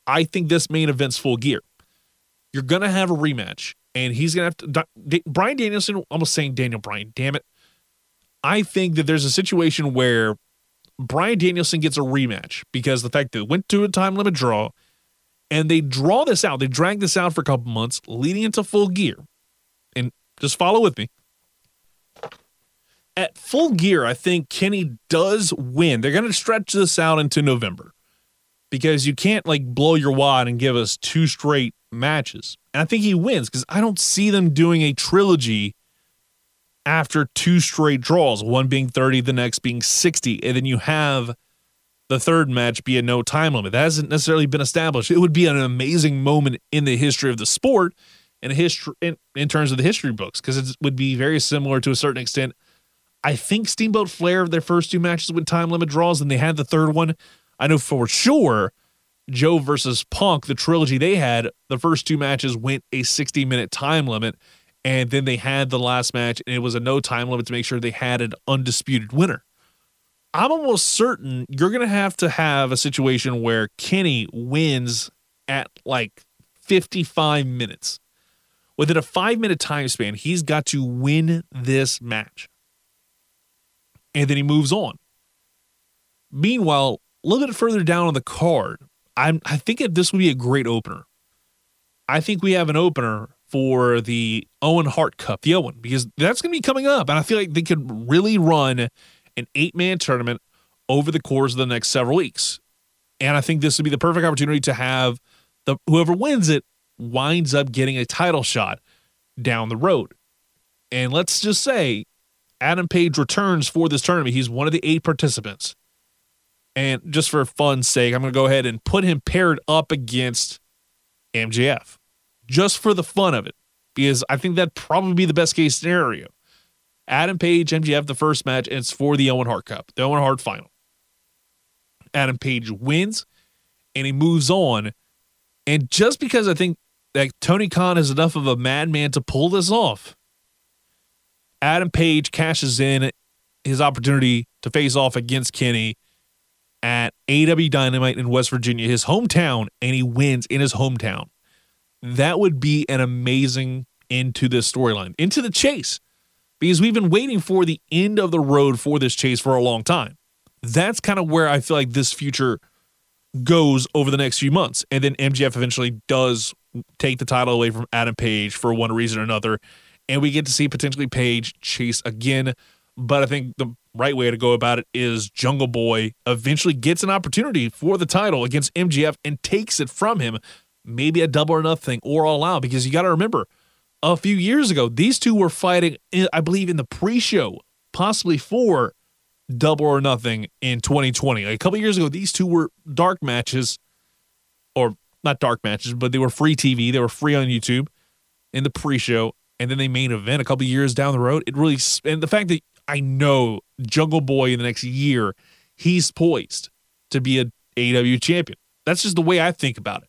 I think this main event's full gear. You're going to have a rematch, and he's going to have to. Bryan Danielson, almost saying Daniel Bryan, damn it. I think that there's a situation where Bryan Danielson gets a rematch because the fact that it went to a time limit draw and they draw this out, they drag this out for a couple months, leading into full gear. And just follow with me. At full gear, I think Kenny does win. They're going to stretch this out into November because you can't like blow your wad and give us two straight matches. And I think he wins because I don't see them doing a trilogy after two straight draws, one being 30, the next being 60. And then you have the third match be a no time limit. That hasn't necessarily been established. It would be an amazing moment in the history of the sport and history in, in terms of the history books because it would be very similar to a certain extent. I think Steamboat Flair, their first two matches with time limit draws, and they had the third one. I know for sure Joe versus Punk, the trilogy they had, the first two matches went a 60 minute time limit. And then they had the last match, and it was a no time limit to make sure they had an undisputed winner. I'm almost certain you're going to have to have a situation where Kenny wins at like 55 minutes. Within a five minute time span, he's got to win this match. And then he moves on. Meanwhile, a little bit further down on the card, I'm, I think this would be a great opener. I think we have an opener for the Owen Hart Cup, the Owen, because that's going to be coming up. And I feel like they could really run an eight man tournament over the course of the next several weeks. And I think this would be the perfect opportunity to have the whoever wins it winds up getting a title shot down the road. And let's just say Adam Page returns for this tournament. He's one of the eight participants. And just for fun's sake, I'm going to go ahead and put him paired up against MJF just for the fun of it, because I think that'd probably be the best case scenario. Adam Page, MJF, the first match, and it's for the Owen Hart Cup, the Owen Hart final. Adam Page wins and he moves on. And just because I think that Tony Khan is enough of a madman to pull this off, Adam Page cashes in his opportunity to face off against Kenny at AW Dynamite in West Virginia, his hometown, and he wins in his hometown that would be an amazing into this storyline, into the chase, because we've been waiting for the end of the road for this chase for a long time. That's kind of where I feel like this future goes over the next few months. And then MJF eventually does take the title away from Adam Page for one reason or another. And we get to see potentially Page chase again. But I think the right way to go about it is Jungle Boy eventually gets an opportunity for the title against MJF and takes it from him. Maybe a double or nothing or all out because you got to remember a few years ago, these two were fighting, I believe, in the pre show, possibly for double or nothing in 2020. Like a couple years ago, these two were dark matches, or not dark matches, but they were free TV. They were free on YouTube in the pre-show, and then they main event a couple years down the road. It really and the fact that I know Jungle Boy in the next year, he's poised to be a AEW champion. That's just the way I think about it.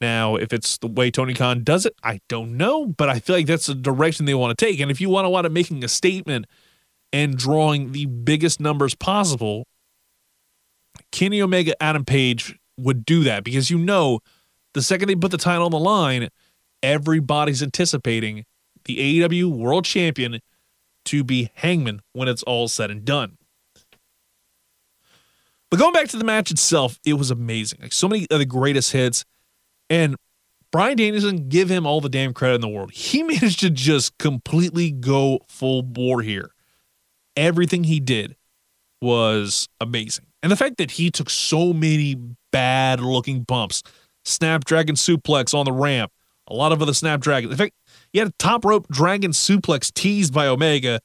Now, if it's the way Tony Khan does it, I don't know, but I feel like that's the direction they want to take. And if you want to want to making a statement and drawing the biggest numbers possible, Kenny Omega, Adam Page would do that because you know the second they put the title on the line, everybody's anticipating the AEW World Champion to be Hangman when it's all said and done. But going back to the match itself, it was amazing. Like so many of the greatest hits. And Bryan Danielson, give him all the damn credit in the world. He managed to just completely go full bore here everything he did was amazing. And the fact that he took so many bad looking bumps, Snapdragon suplex on the ramp, a lot of other Snapdragon. In fact, he had a top rope dragon suplex teased by Omega.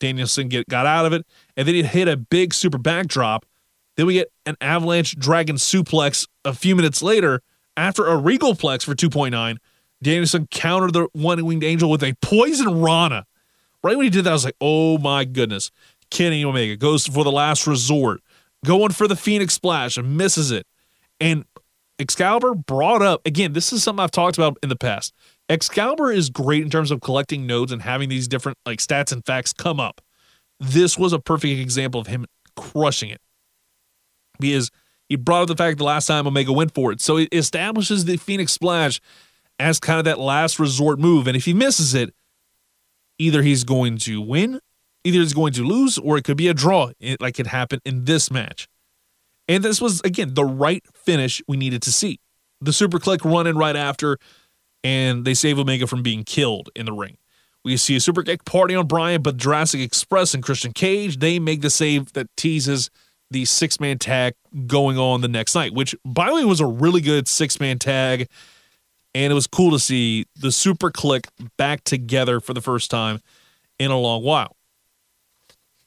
Danielson get, got out of it, and then he hit a big super backdrop. Then we get an avalanche dragon suplex a few minutes later after a regal plex for 2.9. Danielson countered the one winged angel with a poison rana Right when he did that, I was like, oh my goodness. Kenny Omega goes for the last resort, going for the Phoenix Splash and misses it. And Excalibur brought up, again, this is something I've talked about in the past. Excalibur is great in terms of collecting nodes and having these different like stats and facts come up. This was a perfect example of him crushing it. Because he brought up the fact the last time Omega went for it. So it establishes the Phoenix Splash as kind of that last resort move. And if he misses it, either he's going to win, either he's going to lose, or it could be a draw, like it happened in this match. And this was, again, the right finish we needed to see. The Super Kliq running right after, and they save Omega from being killed in the ring. We see a super kick party on Bryan, but Jurassic Express and Christian Cage, they make the save that teases the six man tag going on the next night, which, by the way, was a really good six man tag and it was cool to see the Super Kliq back together for the first time in a long while.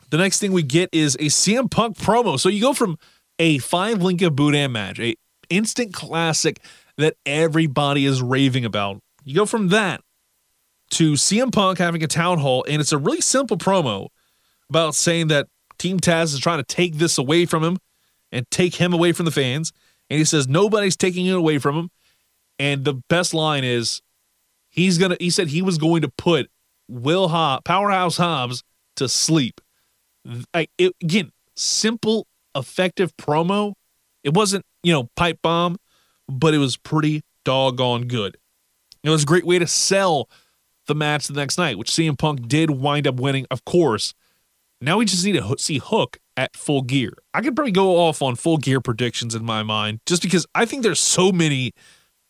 The next thing we get is a CM Punk promo. So you go from a five link of Boudin match, a instant classic that everybody is raving about. You go from that to CM Punk having a town hall, and it's a really simple promo about saying that Team Taz is trying to take this away from him and take him away from the fans. And he says nobody's taking it away from him. And the best line is he's gonna he said he was going to put Will Hobbs, Powerhouse Hobbs to sleep. I, it, again, simple, effective promo. It wasn't, you know, pipe bomb, but it was pretty doggone good. It was a great way to sell the match the next night, which CM Punk did wind up winning, of course. Now we just need to see Hook at full gear. I could probably go off on full gear predictions in my mind just because I think there's so many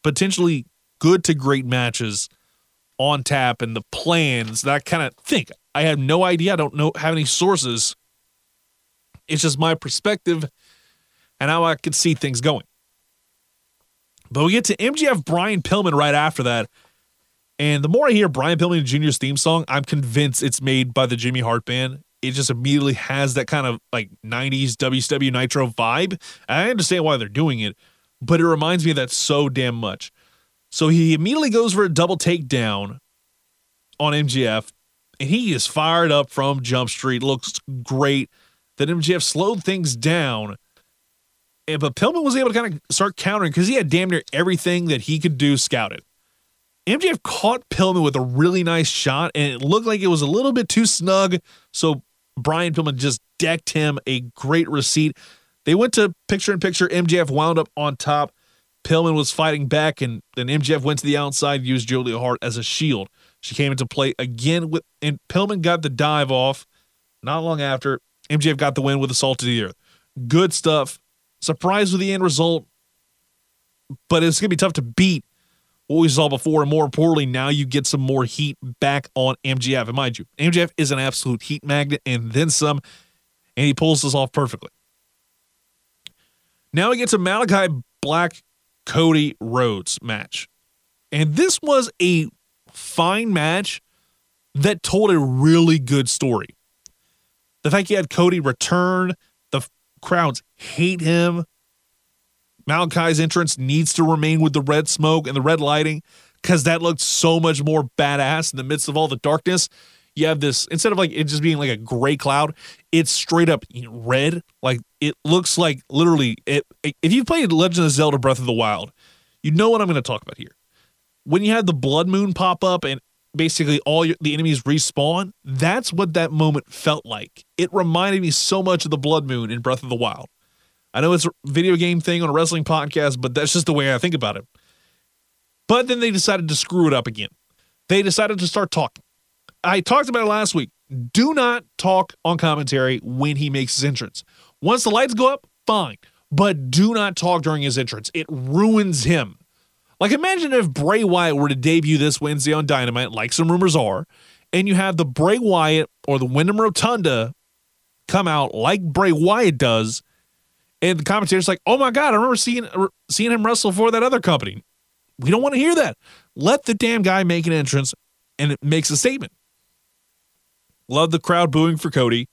potentially good to great matches on tap and the plans that I kind of think. I have no idea. I don't know have any sources. It's just my perspective and how I could see things going. But we get to MJF Brian Pillman right after that. And the more I hear Brian Pillman Jr.'s theme song, I'm convinced it's made by the Jimmy Hart Band. It just immediately has that kind of like 90s WCW Nitro vibe. I understand why they're doing it, but it reminds me of that so damn much. So he immediately goes for a double takedown on MJF, and he is fired up from Jump Street. Looks great. Then MJF slowed things down. But Pillman was able to kind of start countering because he had damn near everything that he could do scouted. MJF caught Pillman with a really nice shot, and it looked like it was a little bit too snug. So Brian Pillman just decked him a great receipt. They went to picture in picture. MJF wound up on top. Pillman was fighting back, and then MJF went to the outside, used Julia Hart as a shield. She came into play again with, and Pillman got the dive off. Not long after, MJF got the win with a salt to the earth. Good stuff. Surprised with the end result, but it's going to be tough to beat what we saw before. And more importantly, now you get some more heat back on MJF. And mind you, MJF is an absolute heat magnet and then some, and he pulls this off perfectly. Now we get to Malakai Black Cody Rhodes match. And this was a fine match that told a really good story. The fact you had Cody return, crowds hate him. Malakai's entrance needs to remain with the red smoke and the red lighting because that looked so much more badass in the midst of all the darkness. You have this instead of like it just being like a gray cloud, it's straight up red. Like it looks like literally. It, if you've played Legend of Zelda: Breath of the Wild, you know what I'm going to talk about here. When you have the blood moon pop up and basically all your, the enemies respawn, that's what that moment felt like. It reminded me so much of the blood moon in Breath of the Wild. I know it's a video game thing on a wrestling podcast, but that's just the way I think about it. But then they decided to screw it up again. They decided to start talking. I talked about it last week. Do not talk on commentary when he makes his entrance. Once the lights go up, fine, but do not talk during his entrance. It ruins him. Like, imagine if Bray Wyatt were to debut this Wednesday on Dynamite, like some rumors are, and you have the Bray Wyatt or the Wyndham Rotunda come out like Bray Wyatt does, and the commentator's like, "Oh my God, I remember seeing seeing him wrestle for that other company." We don't want to hear that. Let the damn guy make an entrance, and it makes a statement. Love the crowd booing for Cody.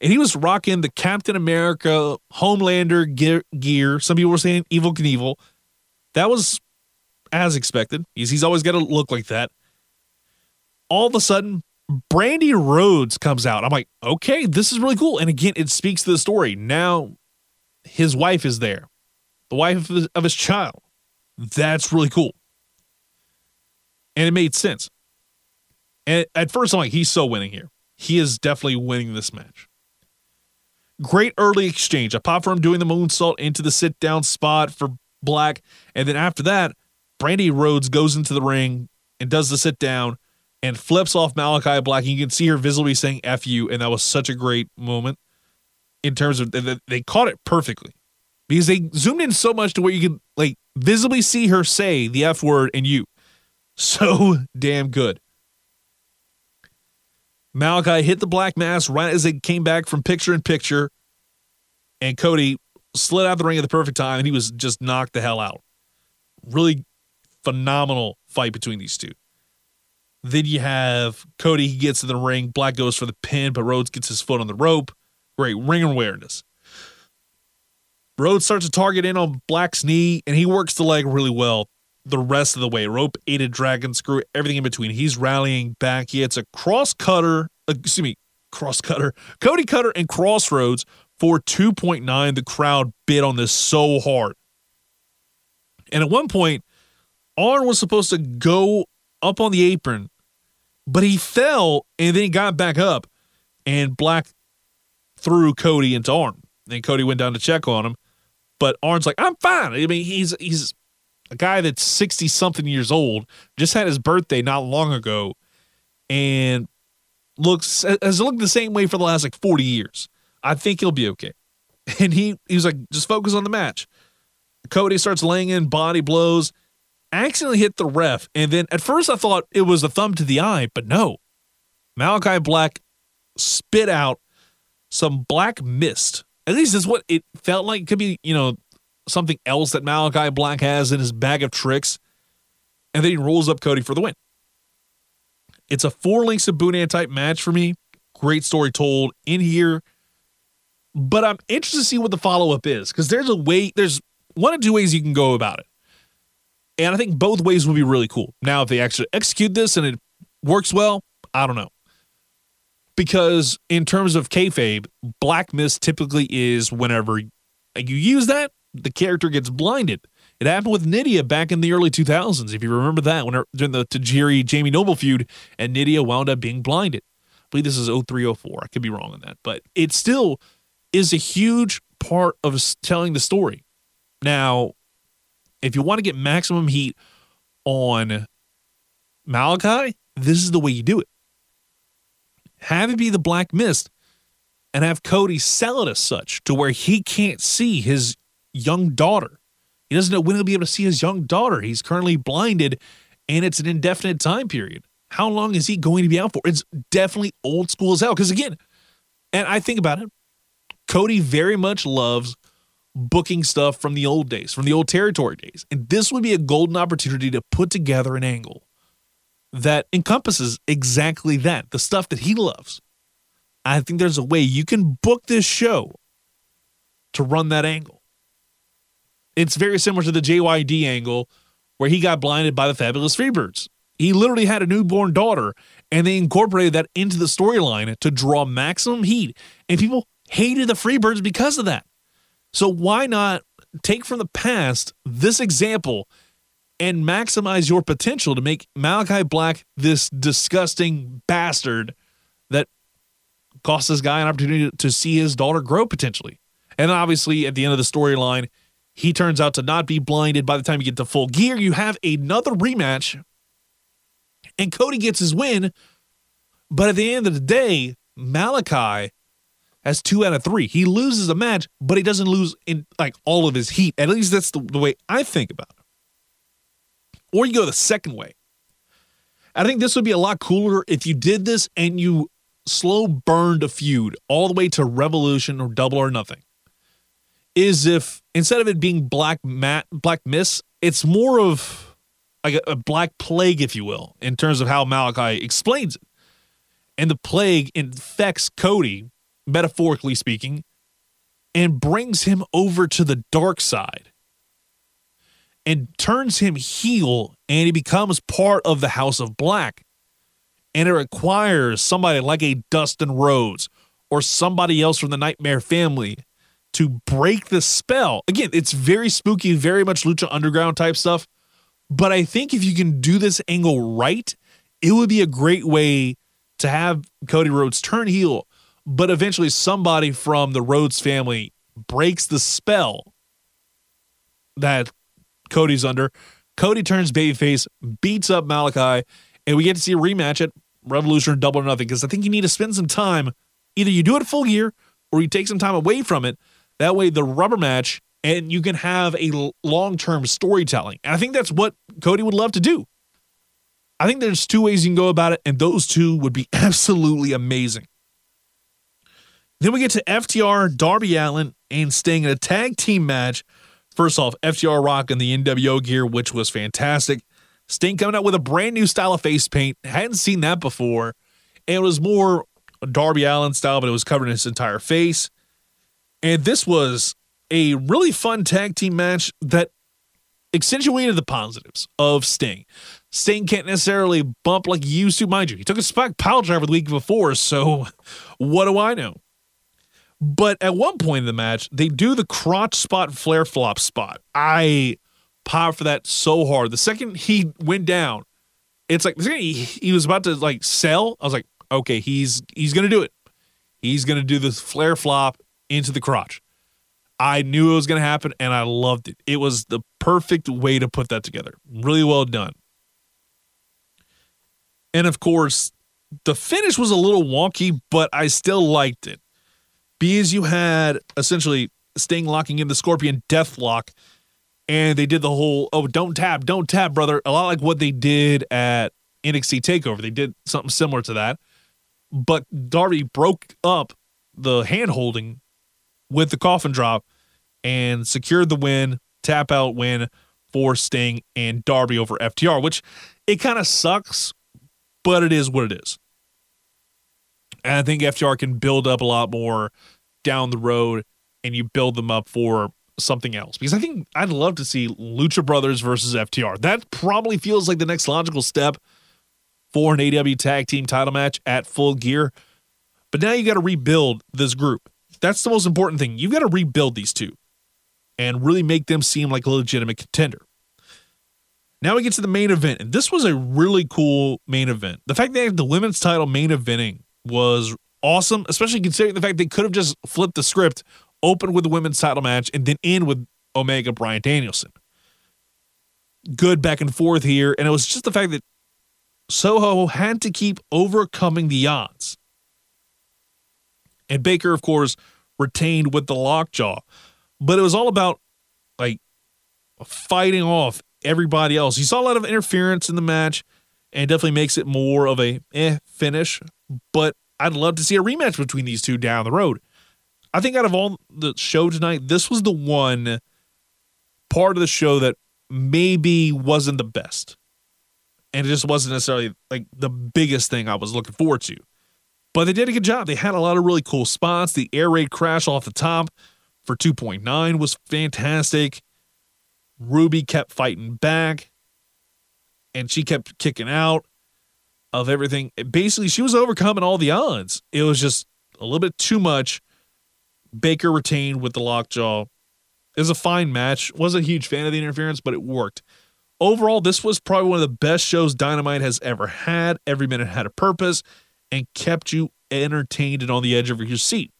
And he was rocking the Captain America Homelander gear. Some people were saying Evel Knievel. That was as expected. He's, he's always got to look like that. All of a sudden, Brandi Rhodes comes out. I'm like, okay, this is really cool. And again, it speaks to the story. Now his wife is there, the wife of his, of his child. That's really cool. And it made sense. And at first, I'm like, he's so winning here. He is definitely winning this match. Great early exchange. For him doing the moonsault into the sit down spot for Black. And then after that, Brandi Rhodes goes into the ring and does the sit down and flips off Malakai Black. And you can see her visibly saying F you. And that was such a great moment in terms of they caught it perfectly because they zoomed in so much to where you could like visibly see her say the F word and you. So damn good. Malakai hit the black mass right as they came back from picture in picture, and Cody slid out the ring at the perfect time, and he was just knocked the hell out. Really phenomenal fight between these two. Then you have Cody, he gets in the ring. Black goes for the pin, but Rhodes gets his foot on the rope. Great ring awareness. Rhodes starts to target in on Black's knee, and he works the leg really well the rest of the way. Rope aided dragon screw, everything in between. He's rallying back. He hits a cross cutter, uh, excuse me, cross cutter, Cody Cutter and crossroads for 2.9. The crowd bid on this so hard. And at one point, Arn was supposed to go up on the apron, but he fell and then he got back up, and Black threw Cody into Arn. And Cody went down to check on him, but Arn's like, "I'm fine." I mean, he's he's a guy that's 60 something years old, just had his birthday not long ago, and looks has looked the same way for the last like 40 years. I think he'll be okay. And he he was like, just focus on the match. Cody starts laying in body blows, accidentally hit the ref, and then at first I thought it was a thumb to the eye, but no. Malakai Black spit out some black mist. At least that's what it felt like. It could be, you know, something else that Malakai Black has in his bag of tricks. And then he rolls up Cody for the win. It's a four links of Boudin type match for me. Great story told in here. But I'm interested to see what the follow up is because there's a way, there's one or two ways you can go about it. And I think both ways would be really cool. Now, if they actually execute this and it works well, I don't know. Because in terms of kayfabe, Black Mist typically is whenever you use that, the character gets blinded. It happened with Nidia back in the early 2000s, if you remember that, when her, during the Tajiri Jamie Noble feud, and Nidia wound up being blinded. I believe this is 0304. I could be wrong on that, but it still is a huge part of telling the story. Now, if you want to get maximum heat on Malakai, this is the way you do it. Have it be the Black Mist, and have Cody sell it as such to where he can't see his young daughter. He doesn't know when he'll be able to see his young daughter. He's currently blinded and it's an indefinite time period. How long is he going to be out for? It's definitely old school as hell. Because again, and I think about it, Cody very much loves booking stuff from the old days, from the old territory days. And this would be a golden opportunity to put together an angle that encompasses exactly that the stuff that he loves. I think there's a way you can book this show to run that angle. It's very similar to the JYD angle where he got blinded by the fabulous Freebirds. He literally had a newborn daughter, and they incorporated that into the storyline to draw maximum heat. And people hated the Freebirds because of that. So why not take from the past this example and maximize your potential to make Malakai Black this disgusting bastard that cost this guy an opportunity to see his daughter grow potentially. And obviously, at the end of the storyline, he turns out to not be blinded. By the time you get to full gear, you have another rematch, and Cody gets his win. But at the end of the day, Malakai has two out of three. He loses a match, but he doesn't lose in like all of his heat. At least that's the, the way I think about it. Or you go the second way. I think this would be a lot cooler if you did this and you slow burned a feud all the way to Revolution or Double or Nothing. Is if instead of it being Black Matt Black Miss, it's more of like a, a Black Plague, if you will, in terms of how Malakai explains it. And the plague infects Cody, metaphorically speaking, and brings him over to the dark side and turns him heel and he becomes part of the House of Black. And it requires somebody like a Dustin Rhodes or somebody else from the Nightmare family to break the spell. Again, it's very spooky, very much Lucha Underground type stuff. But I think if you can do this angle right, it would be a great way to have Cody Rhodes turn heel, but eventually somebody from the Rhodes family breaks the spell that Cody's under. Cody turns babyface, beats up Malakai, and we get to see a rematch at Revolution Double or Nothing because I think you need to spend some time. Either you do it full gear or you take some time away from it. That way, the rubber match and you can have a long term storytelling. And I think that's what Cody would love to do. I think there's two ways you can go about it, and those two would be absolutely amazing. Then we get to FTR, Darby Allin, and Sting in a tag team match First off, FTR Rock in the NWO gear, which was fantastic. Sting coming out with a brand new style of face paint. Hadn't seen that before. And it was more Darby Allin style, but it was covering his entire face. And this was a really fun tag team match that accentuated the positives of Sting. Sting can't necessarily bump like he used to, mind you. He took a spike pile driver the week before, so what do I know? But at one point in the match, they do the crotch spot Flair flop spot. I popped for that so hard. The second he went down, it's like he, he was about to like sell. I was like, okay, he's he's gonna do it. He's gonna do this Flair flop into the crotch. I knew it was gonna happen, and I loved it. It was the perfect way to put that together. Really well done. And of course, the finish was a little wonky, but I still liked it because you had essentially Sting locking in the Scorpion death lock, and they did the whole oh don't tap, don't tap, brother. A lot like what they did at NXT Takeover. They did something similar to that, but Darby broke up the hand holding with the coffin drop and secured the win, tap out win for Sting and Darby over FTR, which it kind of sucks, but it is what it is. And I think FTR can build up a lot more down the road and you build them up for something else. Because I think I'd love to see Lucha Brothers versus FTR. That probably feels like the next logical step for an AW tag team title match at full gear. But now you got to rebuild this group. That's the most important thing. You've got to rebuild these two and really make them seem like a legitimate contender. Now we get to the main event, and this was a really cool main event. The fact that they have the women's title main eventing was awesome, especially considering the fact they could have just flipped the script, open with the women's title match, and then end with Omega Bryan Danielson. Good back and forth here, and it was just the fact that Soho had to keep overcoming the odds. And Baker, of course, retained with the lockjaw. But it was all about like fighting off everybody else. You saw a lot of interference in the match and definitely makes it more of a eh finish. But I'd love to see a rematch between these two down the road. I think out of all the show tonight, this was the one part of the show that maybe wasn't the best. And it just wasn't necessarily like the biggest thing I was looking forward to. But they did a good job. They had a lot of really cool spots. The air raid crash off the top for 2.9 was fantastic. Ruby kept fighting back and she kept kicking out of everything. Basically, she was overcoming all the odds. It was just a little bit too much. Baker retained with the lockjaw. It was a fine match. Wasn't a huge fan of the interference, but it worked. Overall, this was probably one of the best shows Dynamite has ever had. Every minute had a purpose and kept you entertained and on the edge of your seat.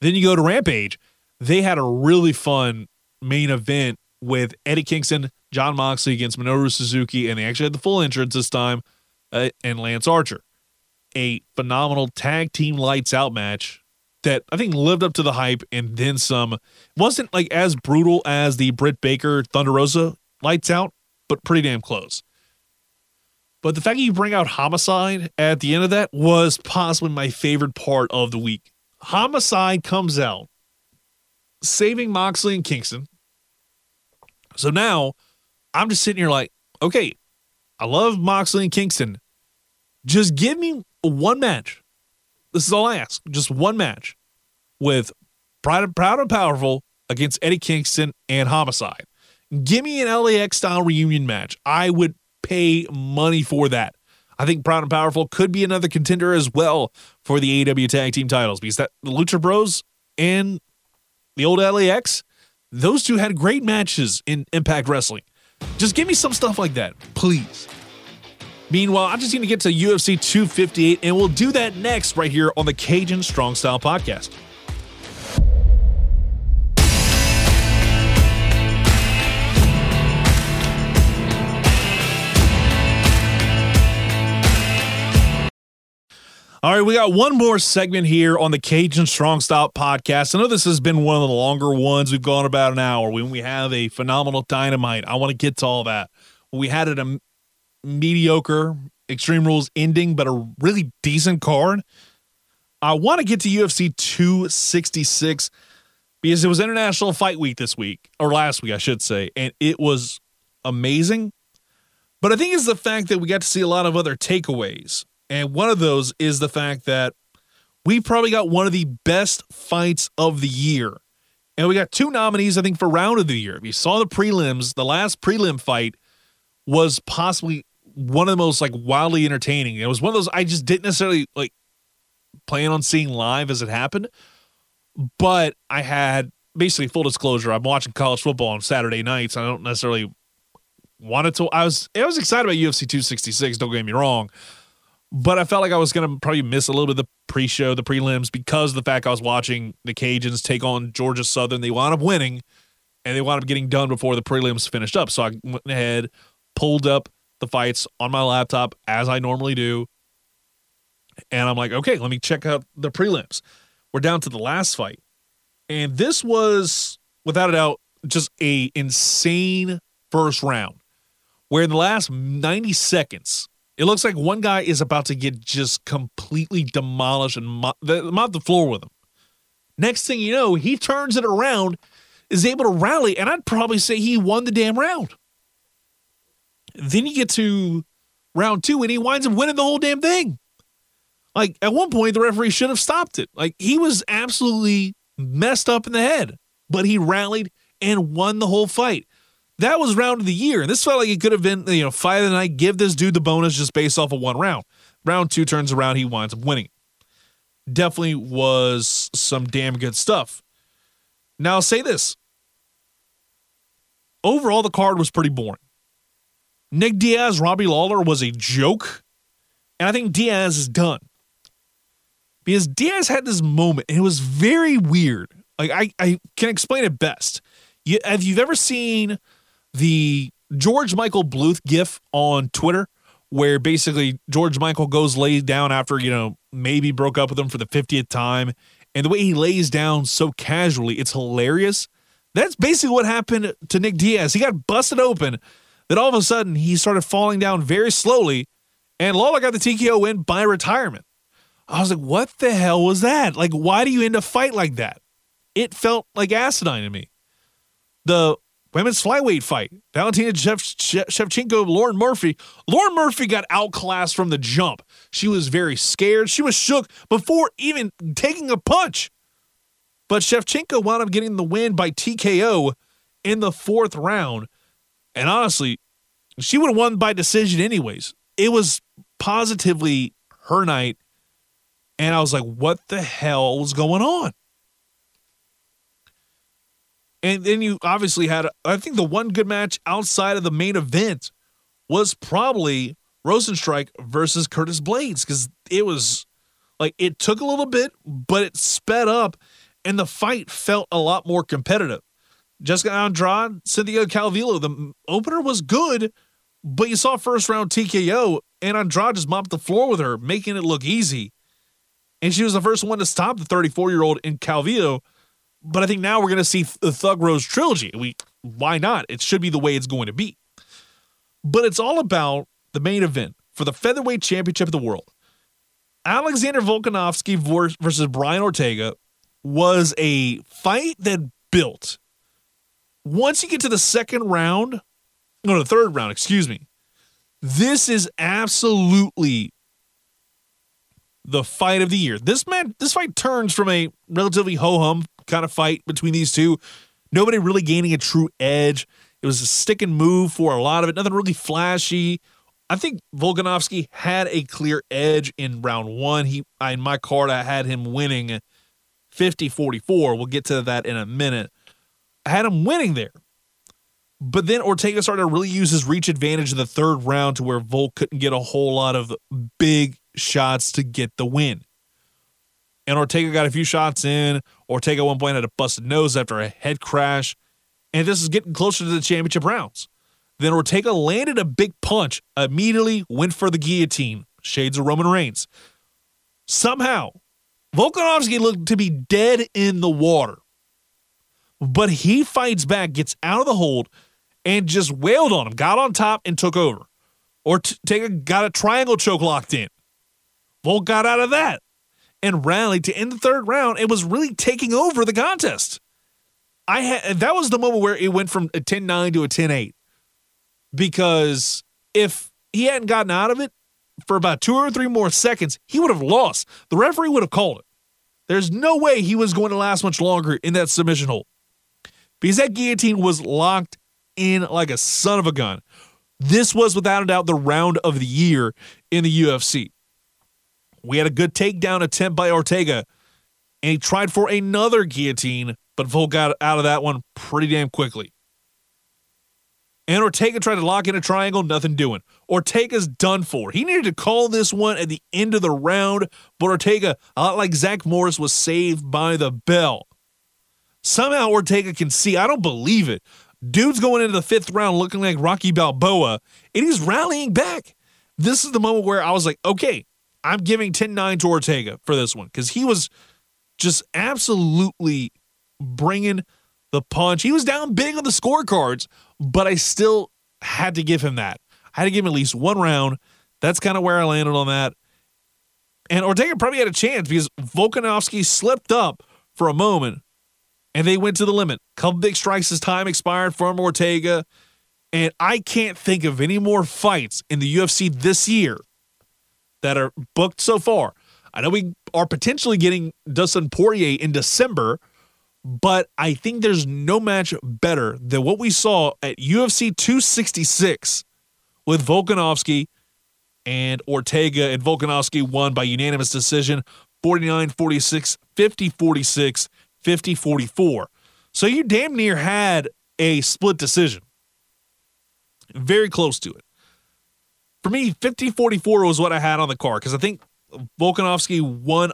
Then you go to Rampage. They had a really fun main event with Eddie Kingston, Jon Moxley against Minoru Suzuki, and they actually had the full entrance this time, uh, and Lance Archer. A phenomenal tag team lights out match that I think lived up to the hype and then some. wasn't like as brutal as the Britt Baker Thunder Rosa lights out, but pretty damn close. But the fact that you bring out Homicide at the end of that was possibly my favorite part of the week. Homicide comes out, saving Moxley and Kingston. So now I'm just sitting here like, okay, I love Moxley and Kingston. Just give me one match. This is all I ask. Just one match with Proud, Proud and Powerful against Eddie Kingston and Homicide. Give me an LAX style reunion match. I would pay money for that. I think Proud and Powerful could be another contender as well for the AW tag team titles because that the Lucha Bros and the old LAX, those two had great matches in Impact Wrestling. Just give me some stuff like that, please. Meanwhile, I'm just going to get to UFC 258, and we'll do that next right here on the Cajun Strong Style Podcast. All right, we got one more segment here on the Cajun Strong Style podcast. I know this has been one of the longer ones. We've gone about an hour when we have a phenomenal dynamite. I want to get to all that. We had a mediocre Extreme Rules ending, but a really decent card. I want to get to UFC 266 because it was International Fight Week this week, or last week, I should say, and it was amazing. But I think it's the fact that we got to see a lot of other takeaways. And one of those is the fact that we probably got one of the best fights of the year. And we got two nominees, I think, for round of the year. If you saw the prelims, the last prelim fight was possibly one of the most like wildly entertaining. It was one of those I just didn't necessarily like plan on seeing live as it happened. But I had basically full disclosure, I'm watching college football on Saturday nights. I don't necessarily wanted to I was I was excited about UFC 266, don't get me wrong but I felt like I was going to probably miss a little bit of the pre-show, the prelims, because the fact I was watching the Cajuns take on Georgia Southern. They wound up winning, and they wound up getting done before the prelims finished up. So I went ahead, pulled up the fights on my laptop as I normally do, and I'm like, okay, let me check out the prelims. We're down to the last fight, and this was without a doubt just a insane first round, where in the last 90 seconds it looks like one guy is about to get just completely demolished and mop the, the floor with him. Next thing you know, he turns it around, is able to rally, and I'd probably say he won the damn round. Then you get to round two, and he winds up winning the whole damn thing. Like at one point, the referee should have stopped it. Like he was absolutely messed up in the head, but he rallied and won the whole fight that was round of the year. And this felt like it could have been, you know, fight of the night, give this dude the bonus just based off of one round. Round two turns around, he winds up winning. Definitely was some damn good stuff. Now, I'll say this. Overall, the card was pretty boring. Nick Diaz, Robbie Lawler was a joke. And I think Diaz is done. Because Diaz had this moment, and it was very weird. Like, I, I can explain it best. You, if you've ever seen the George Michael Bluth gif on Twitter where basically George Michael goes laid down after, you know, maybe broke up with him for the 50th time. And the way he lays down so casually, it's hilarious. That's basically what happened to Nick Diaz. He got busted open. Then all of a sudden, he started falling down very slowly. And Lawler got the TKO win by retirement. I was like, what the hell was that? Like, why do you end a fight like that? It felt like asinine to me. The women's flyweight fight. Valentina Shevchenko, Lauren Murphy. Lauren Murphy got outclassed from the jump. She was very scared. She was shook before even taking a punch. But Shevchenko wound up getting the win by TKO in the fourth round. And honestly, she would have won by decision anyways. It was positively her night. And I was like, what the hell was going on? And then you obviously had, I think the one good match outside of the main event was probably Rozenstruik versus Curtis Blaydes because it was like it took a little bit, but it sped up and the fight felt a lot more competitive. Jessica Andrade, Cynthia Calvillo, the opener was good, but you saw first round TKO and Andrade just mopped the floor with her, making it look easy. And she was the first one to stop the 34 year old in Calvillo but I think now we're going to see the Thug Rose trilogy. We why not? It should be the way it's going to be. But it's all about the main event for the featherweight championship of the world. Alexander Volkanovski versus Brian Ortega was a fight that built. Once you get to the second round, no, the third round, excuse me. This is absolutely the fight of the year. This man, this fight turns from a relatively ho hum kind of fight between these two. Nobody really gaining a true edge. It was a stick and move for a lot of it. Nothing really flashy. I think Volkanovski had a clear edge in round one. He in my card, I had him winning 50-44. We'll get to that in a minute. I had him winning there. But then Ortega started to really use his reach advantage in the third round to where Volk couldn't get a whole lot of big shots to get the win and Ortega got a few shots in. Ortega one point had a busted nose after a head crash, and this is getting closer to the championship rounds. Then Ortega landed a big punch, immediately went for the guillotine. Shades of Roman Reigns. Somehow, Volkanovski looked to be dead in the water. But he fights back, gets out of the hold, and just wailed on him, got on top, and took over. Ortega got a triangle choke locked in. Volk got out of that and rallied to end the third round and was really taking over the contest. I had that was the moment where it went from a 10-9 to a 10-8. Because if he hadn't gotten out of it for about two or three more seconds, he would have lost. The referee would have called it. There's no way he was going to last much longer in that submission hold. Because that guillotine was locked in like a son of a gun. This was without a doubt the round of the year in the UFC. We had a good takedown attempt by Ortega, and he tried for another guillotine, but Volk got out of that one pretty damn quickly. And Ortega tried to lock in a triangle, nothing doing. Ortega's done for. He needed to call this one at the end of the round, but Ortega, a lot like Zach Morris, was saved by the bell. Somehow Ortega can see. I don't believe it. Dude's going into the fifth round looking like Rocky Balboa, and he's rallying back. This is the moment where I was like, okay, I'm giving 10 9 to Ortega for this one because he was just absolutely bringing the punch. He was down big on the scorecards, but I still had to give him that. I had to give him at least one round. That's kind of where I landed on that. And Ortega probably had a chance because Volkanovski slipped up for a moment and they went to the limit. Couple big strikes as time expired from Ortega. And I can't think of any more fights in the UFC this year that are booked so far. I know we are potentially getting Dustin Poirier in December, but I think there's no match better than what we saw at UFC 266 with Volkanovski and Ortega. And Volkanovski won by unanimous decision 49 46, 50 46, 50 44. So you damn near had a split decision. Very close to it for me, 50 44 was what I had on the card because I think Volkanovski won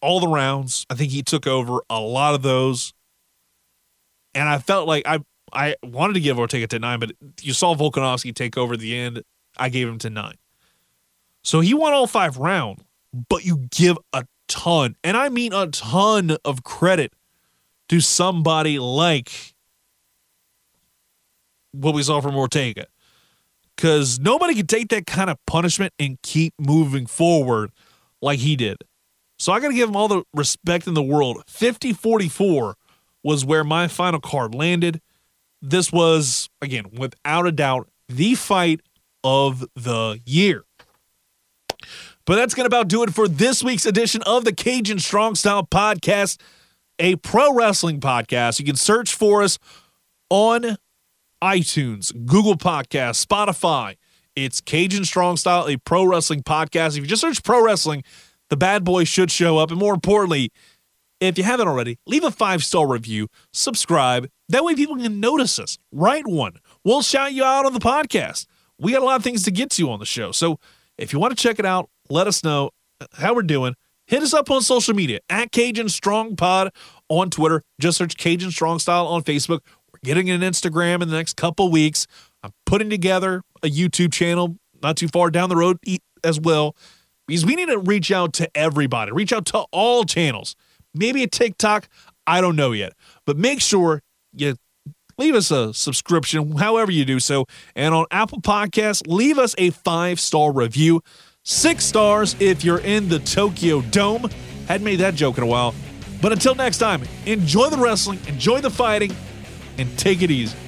all the rounds. I think he took over a lot of those. And I felt like I I wanted to give Ortega to nine, but you saw Volkanovski take over at the end. I gave him to nine. So he won all five rounds, but you give a ton, and I mean a ton of credit to somebody like what we saw from Ortega. Because nobody can take that kind of punishment and keep moving forward like he did. So I got to give him all the respect in the world. 50 44 was where my final card landed. This was, again, without a doubt, the fight of the year. But that's going to about do it for this week's edition of the Cajun Strong Style Podcast, a pro wrestling podcast. You can search for us on iTunes, Google Podcasts, Spotify. It's Cajun Strong Style, a pro wrestling podcast. If you just search pro wrestling, the bad boy should show up. And more importantly, if you haven't already, leave a five star review, subscribe. That way people can notice us. Write one. We'll shout you out on the podcast. We got a lot of things to get to on the show. So if you want to check it out, let us know how we're doing. Hit us up on social media at Cajun Strong Pod on Twitter. Just search Cajun Strong Style on Facebook. Getting an Instagram in the next couple weeks. I'm putting together a YouTube channel not too far down the road as well because we need to reach out to everybody, reach out to all channels. Maybe a TikTok, I don't know yet. But make sure you leave us a subscription, however you do so. And on Apple Podcasts, leave us a five star review. Six stars if you're in the Tokyo Dome. Hadn't made that joke in a while. But until next time, enjoy the wrestling, enjoy the fighting, and take it easy.